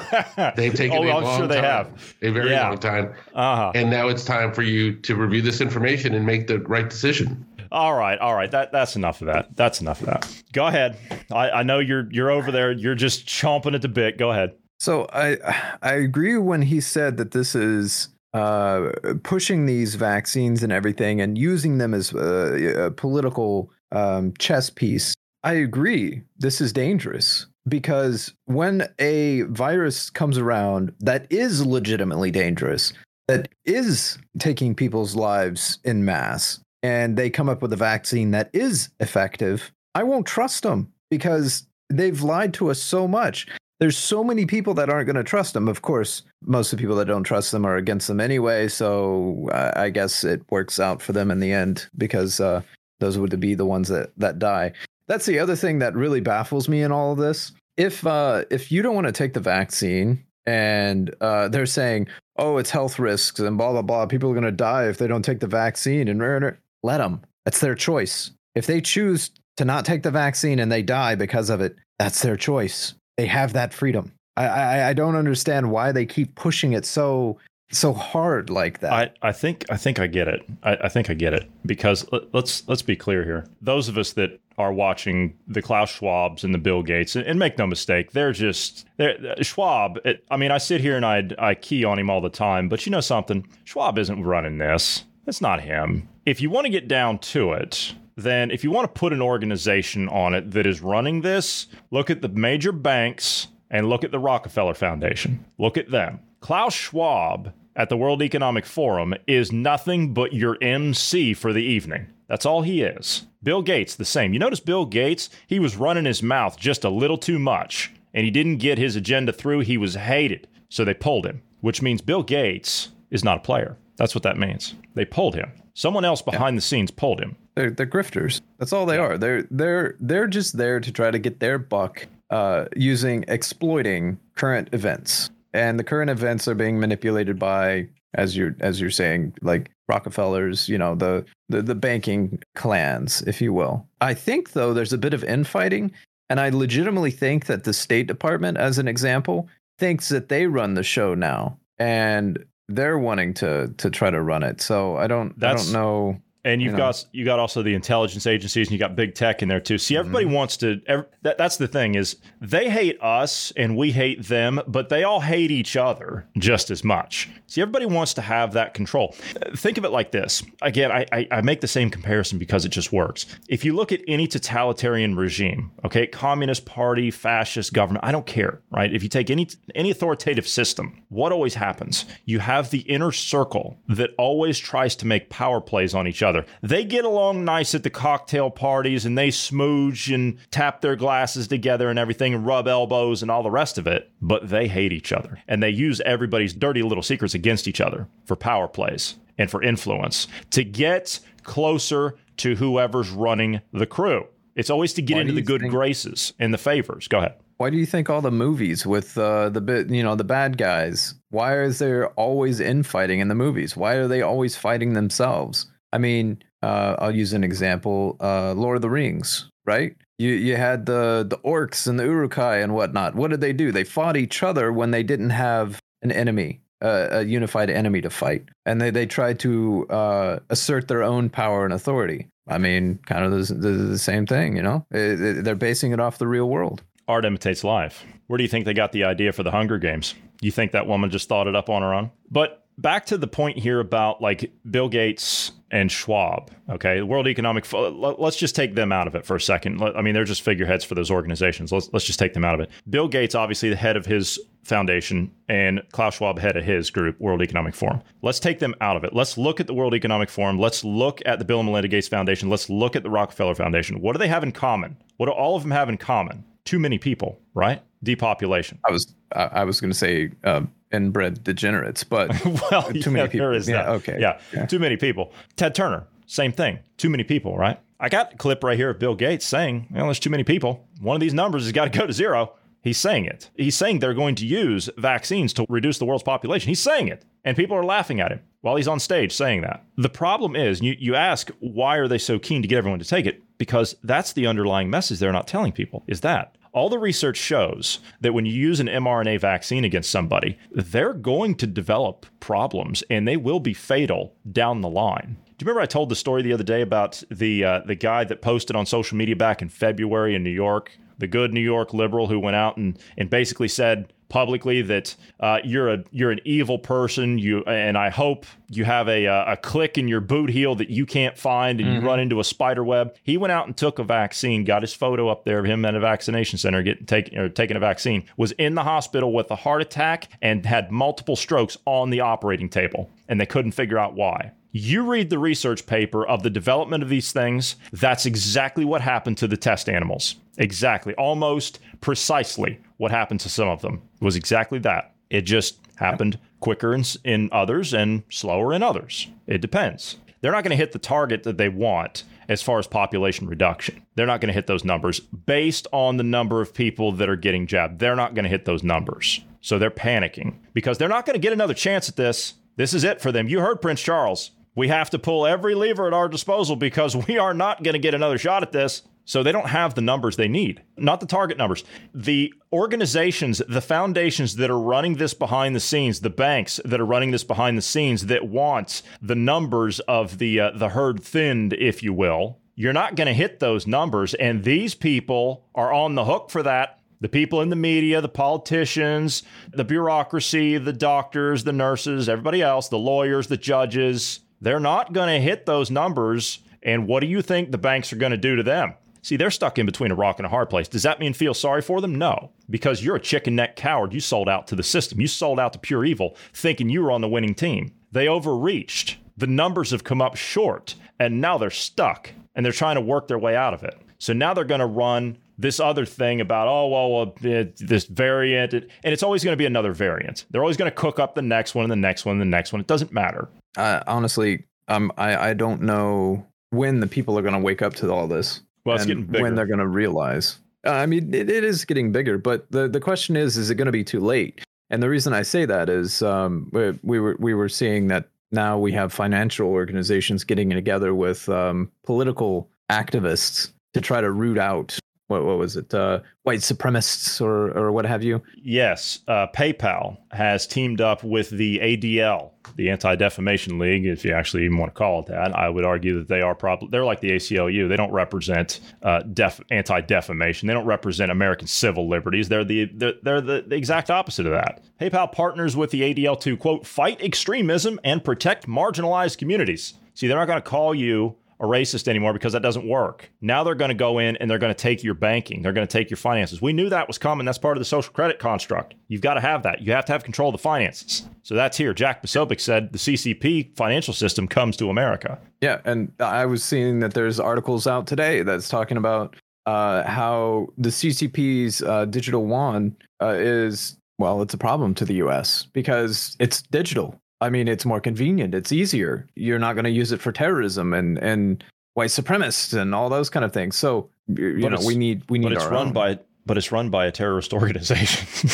They've taken Oh, a I'm long sure they time, have. a very Yeah. long time. Uh-huh. And now it's time for you to review this information and make the right decision. All right, all right. That that's enough of that. That's enough of that. Go ahead. I, I know you're you're over there. You're just chomping at the bit. Go ahead. So I I agree when he said that this is uh, pushing these vaccines and everything and using them as a, a political um, chess piece. I agree. This is dangerous because when a virus comes around that is legitimately dangerous, that is taking people's lives in mass, and they come up with a vaccine that is effective, I won't trust them because they've lied to us so much. there's so many people that aren't going to trust them. Of course, most of the people that don't trust them are against them anyway. So I, guess it works out for them in the end because uh, those would be the ones that that die. That's the other thing that really baffles me in all of this. If uh, if you don't want to take the vaccine and uh, they're saying, "Oh, it's health risks and blah blah blah," people are going to die if they don't take the vaccine, and let them. That's their choice. If they choose to not take the vaccine and they die because of it, that's their choice. They have that freedom. I I, I don't understand why they keep pushing it so so hard like that. I, I think I think I get it. I, I think I get it because let, let's let's be clear here. Those of us that are watching the Klaus Schwabs and the Bill Gates, and, and make no mistake, they're just they're, uh, Schwab. It, I mean, I sit here and I I key on him all the time, but you know something, Schwab isn't running this. It's not him. If you want to get down to it, then if you want to put an organization on it that is running this, look at the major banks and look at the Rockefeller Foundation. Look at them. Klaus Schwab at the World Economic Forum is nothing but your MC for the evening. That's all he is. Bill Gates, the same. You notice Bill Gates, he was running his mouth just a little too much, and he didn't get his agenda through. He was hated, so they pulled him, which means Bill Gates is not a player. That's what that means. They pulled him. Someone else behind the scenes pulled him. They're, they're grifters. That's all they are. They're they're they're just there to try to get their buck uh, using exploiting current events, and the current events are being manipulated by, as you're as you're saying, like Rockefellers, you know, the the, the banking clans, if you will. I think though there's a bit of infighting, and I legitimately think that the State Department, as an example, thinks that they run the show now, and they're wanting to to try to run it. So I don't I don't know. And you've you know. got you got also the intelligence agencies, and you got big tech in there too. See, everybody Mm-hmm. wants to. ev that, that's the thing is they hate us and we hate them, but they all hate each other just as much. See, everybody wants to have that control. Think of it like this. Again, I, I, I make the same comparison because it just works. If you look at any totalitarian regime, okay, communist party, fascist government, I don't care, right? If you take any any authoritative system, what always happens? You have the inner circle that always tries to make power plays on each other. They get along nice at the cocktail parties and they smooch and tap their glasses together and everything and rub elbows and all the rest of it, but they hate each other and they use everybody's dirty little secrets against each other for power plays and for influence to get closer to whoever's running the crew. It's always to get Why into the good think- graces and the favors. Go ahead. Why do you think all the movies with uh, the bit, you know, the bad guys? Why is there always infighting in the movies? Why are they always fighting themselves? I mean, uh, I'll use an example: uh, Lord of the Rings, right? You you had the the orcs and the Uruk-hai and whatnot. What did they do? They fought each other when they didn't have an enemy, uh, a unified enemy to fight, and they they tried to uh, assert their own power and authority. I mean, kind of the, the, the same thing, you know. It- it- they're basing it off the real world. Art imitates life. Where do you think they got the idea for the Hunger Games? You think that woman just thought it up on her own? But back to the point here about like Bill Gates and Schwab, okay? World Economic let's just take them out of it for a second. I mean, they're just figureheads for those organizations. Let's let's just take them out of it. Bill Gates obviously the head of his foundation and Klaus Schwab head of his group, World Economic Forum. Let's take them out of it. Let's look at the World Economic Forum. Let's look at the Bill and Melinda Gates Foundation. Let's look at the Rockefeller Foundation. What do they have in common? What do all of them have in common? Too many people, right? Depopulation. I was I, I was going to say uh, inbred degenerates, but well, too yeah, many people. There is yeah, that. okay. Yeah. Too many people. Ted Turner, same thing. Too many people, right? I got a clip right here of Bill Gates saying, well, there's too many people. One of these numbers has got to go to zero. He's saying it. He's saying they're going to use vaccines to reduce the world's population. He's saying it. And people are laughing at him while he's on stage saying that. The problem is, you, you ask, why are they so keen to get everyone to take it? Because that's the underlying message they're not telling people is that all the research shows that when you use an mRNA vaccine against somebody, they're going to develop problems and they will be fatal down the line. Do you remember I told the story the other day about the uh, the guy that posted on social media back in February in New York, the good New York liberal who went out and and basically said publicly that uh, you're a you're an evil person. You and I hope you have a uh, a click in your boot heel that you can't find and you run into a spider web. He went out and took a vaccine, got his photo up there of him at a vaccination center getting taken or taking a vaccine. Was in the hospital with a heart attack and had multiple strokes on the operating table, and they couldn't figure out why. You read the research paper of the development of these things, that's exactly what happened to the test animals. Exactly. Almost precisely what happened to some of them was exactly that. It just happened quicker in, in others and slower in others. It depends. They're not going to hit the target that they want as far as population reduction. They're not going to hit those numbers based on the number of people that are getting jabbed. They're not going to hit those numbers. So they're panicking because they're not going to get another chance at this. This is it for them. You heard Prince Charles. We have to pull every lever at our disposal because we are not going to get another shot at this. So they don't have the numbers they need, not the target numbers. The organizations, the foundations that are running this behind the scenes, the banks that are running this behind the scenes that want the numbers of the uh, the herd thinned, if you will. You're not going to hit those numbers, and these people are on the hook for that. The people in the media, the politicians, the bureaucracy, the doctors, the nurses, everybody else, the lawyers, the judges, they're not going to hit those numbers. And what do you think the banks are going to do to them? See, they're stuck in between a rock and a hard place. Does that mean feel sorry for them? No, because you're a chicken neck coward. You sold out to the system. You sold out to pure evil, thinking you were on the winning team. They overreached. The numbers have come up short, and now they're stuck, and they're trying to work their way out of it. So now they're going to run this other thing about, oh, well, well this variant, and it's always going to be another variant. They're always going to cook up the next one, and the next one, and the next one. It doesn't matter. Uh, honestly, um, I, I don't know when the people are going to wake up to all this. Well, it's getting bigger. when they're going to realize. Uh, I mean, it, it is getting bigger, but the, the question is, is it going to be too late? And the reason I say that is um, we, we were we were seeing that now we have financial organizations getting together with um, political activists to try to root out what what was it uh, white supremacists or or what have you. Yes, uh, PayPal has teamed up with the ADL, the Anti Defamation League, if you actually even want to call it that. I would argue that they are probably they're like the ACLU. They don't represent uh, def- anti defamation. They don't represent American civil liberties. They're the they're, they're the, the exact opposite of that. PayPal partners with the ADL to quote fight extremism and protect marginalized communities. See, they're not going to call you a racist anymore because that doesn't work. Now they're going to go in and they're going to take your banking. They're going to take your finances. We knew that was coming. That's part of the social credit construct. You've got to have that. You have to have control of the finances. So that's here. Jack Posobiec said the CCP financial system comes to America. Yeah, and I was seeing that there's articles out today that's talking about uh, how the CCP's uh, digital yuan uh, is well, it's a problem to the U.S. because it's digital. I mean, it's more convenient. It's easier. You're not going to use it for terrorism and and white supremacists and all those kind of things. So you But know, we need we need but it's run own. by but it's run by a terrorist organization.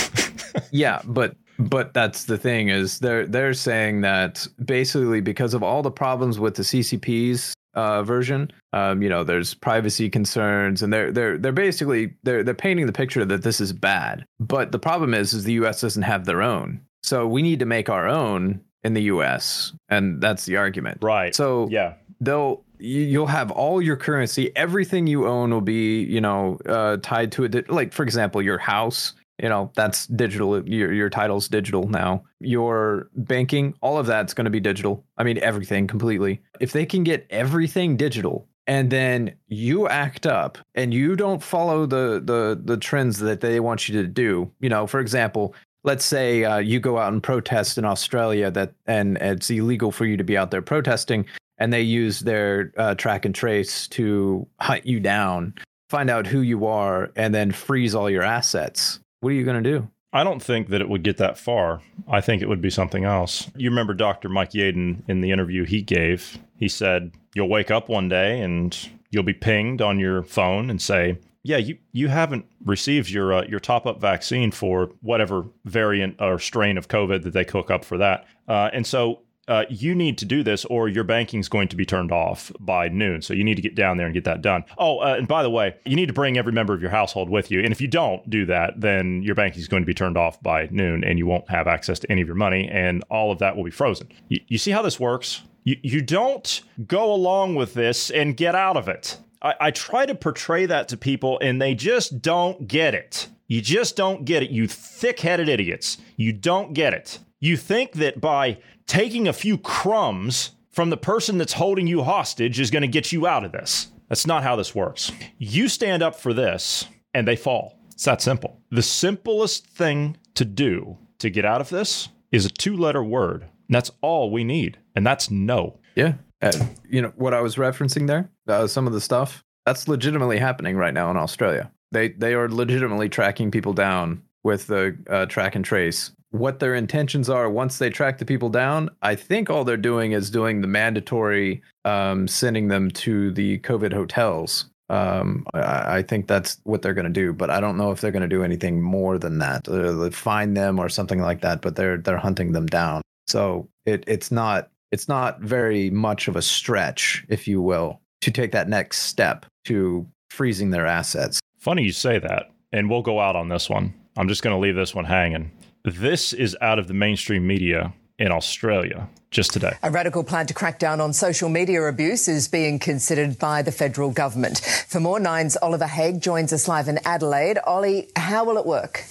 yeah, but but that's the thing is they're they're saying that basically because of all the problems with the CCP's uh, version, um, you know, there's privacy concerns, and they're they're they're basically they're they're painting the picture that this is bad. But the problem is, is the U.S. doesn't have their own, so we need to make our own in the U.S. and that's the argument, right? So yeah, they'll you- you'll have all your currency everything you own will be you know uh, tied to it like for example your house you know that's digital your, your title's digital now your banking all of that's going to be digital i mean everything completely if they can get everything digital and then you act up and you don't follow the the the trends that they want you to do you know for example let's say uh, you go out and protest in australia that and it's illegal for you to be out there protesting and they use their uh, track and trace to hunt you down find out who you are and then freeze all your assets what are you going to do I don't think that it would get that far. I think it would be something else. You remember Dr. Mike Yeadon in the interview he gave? He said, You'll wake up one day and you'll be pinged on your phone and say, yeah, you, you haven't received your uh, your top up vaccine for whatever variant or strain of COVID that they cook up for that, uh, and so uh, you need to do this or your banking's going to be turned off by noon. So you need to get down there and get that done. Oh, uh, and by the way, you need to bring every member of your household with you. And if you don't do that, then your banking's going to be turned off by noon and you won't have access to any of your money and all of that will be frozen. You, you see how this works? You, you don't go along with this and get out of it. I, I try to portray that to people and they just don't get it. You just don't get it, you thick headed idiots. You don't get it. You think that by taking a few crumbs from the person that's holding you hostage is going to get you out of this. That's not how this works. You stand up for this and they fall. It's that simple. The simplest thing to do to get out of this is a two letter word. That's all we need. And that's no. Yeah. Uh, you know what I was referencing there? Uh, some of the stuff that's legitimately happening right now in Australia. They they are legitimately tracking people down with the uh, track and trace. What their intentions are once they track the people down, I think all they're doing is doing the mandatory um, sending them to the COVID hotels. Um, I, I think that's what they're going to do, but I don't know if they're going to do anything more than that. Uh, find them or something like that. But they're they're hunting them down. So it it's not it's not very much of a stretch, if you will, to take that next step to freezing their assets. Funny you say that, and we'll go out on this one. I'm just going to leave this one hanging. This is out of the mainstream media in Australia just today. A radical plan to crack down on social media abuse is being considered by the federal government. For more, Nine's Oliver Haig joins us live in Adelaide. Ollie, how will it work?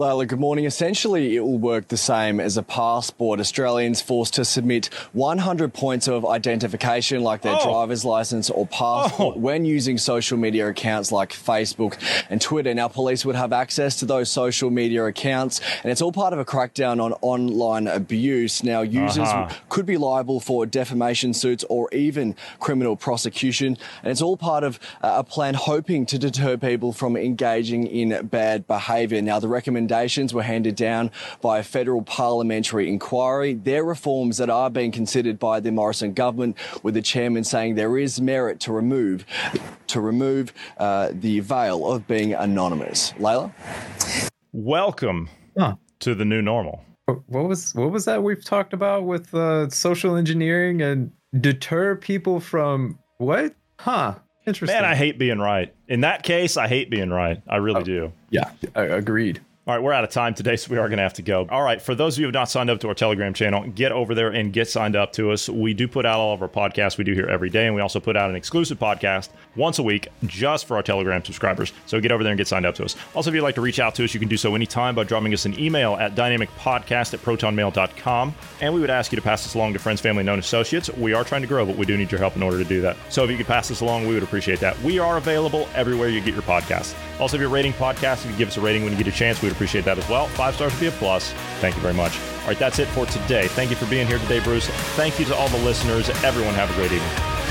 Layla, good morning. Essentially, it will work the same as a passport. Australians forced to submit 100 points of identification, like their Oh. driver's license or passport, when using social media accounts like Facebook and Twitter. Now, police would have access to those social media accounts, and it's all part of a crackdown on online abuse. Now, users Uh-huh. could be liable for defamation suits or even criminal prosecution. And it's all part of a plan hoping to deter people from engaging in bad behaviour. Now, the recommendations were handed down by a federal parliamentary inquiry. They're reforms that are being considered by the Morrison government, with the chairman saying there is merit to remove to remove uh, the veil of being anonymous. Layla? Welcome to the new normal. What was what was that we've talked about with uh, social engineering and deter people from what? Huh. Interesting. Man, I hate being right. In that case, I hate being right. I really do. Yeah, agreed. All right, we're out of time today, so we are going to have to go. All right, for those of you who have not signed up to our Telegram channel, get over there and get signed up to us. We do put out all of our podcasts we do here every day, and we also put out an exclusive podcast once a week just for our Telegram subscribers. So get over there and get signed up to us. Also, if you'd like to reach out to us, you can do so anytime by dropping us an email at dynamicpodcast at protonmail.com. And we would ask you to pass this along to friends, family, known associates. We are trying to grow, but we do need your help in order to do that. So if you could pass this along, we would appreciate that. We are available everywhere you get your podcasts. Also, if you're rating podcasts, if you give us a rating when you get a chance, we would appreciate that as well. Five stars would be a plus. Thank you very much. All right, that's it for today. Thank you for being here today, Bruce. Thank you to all the listeners. Everyone have a great evening.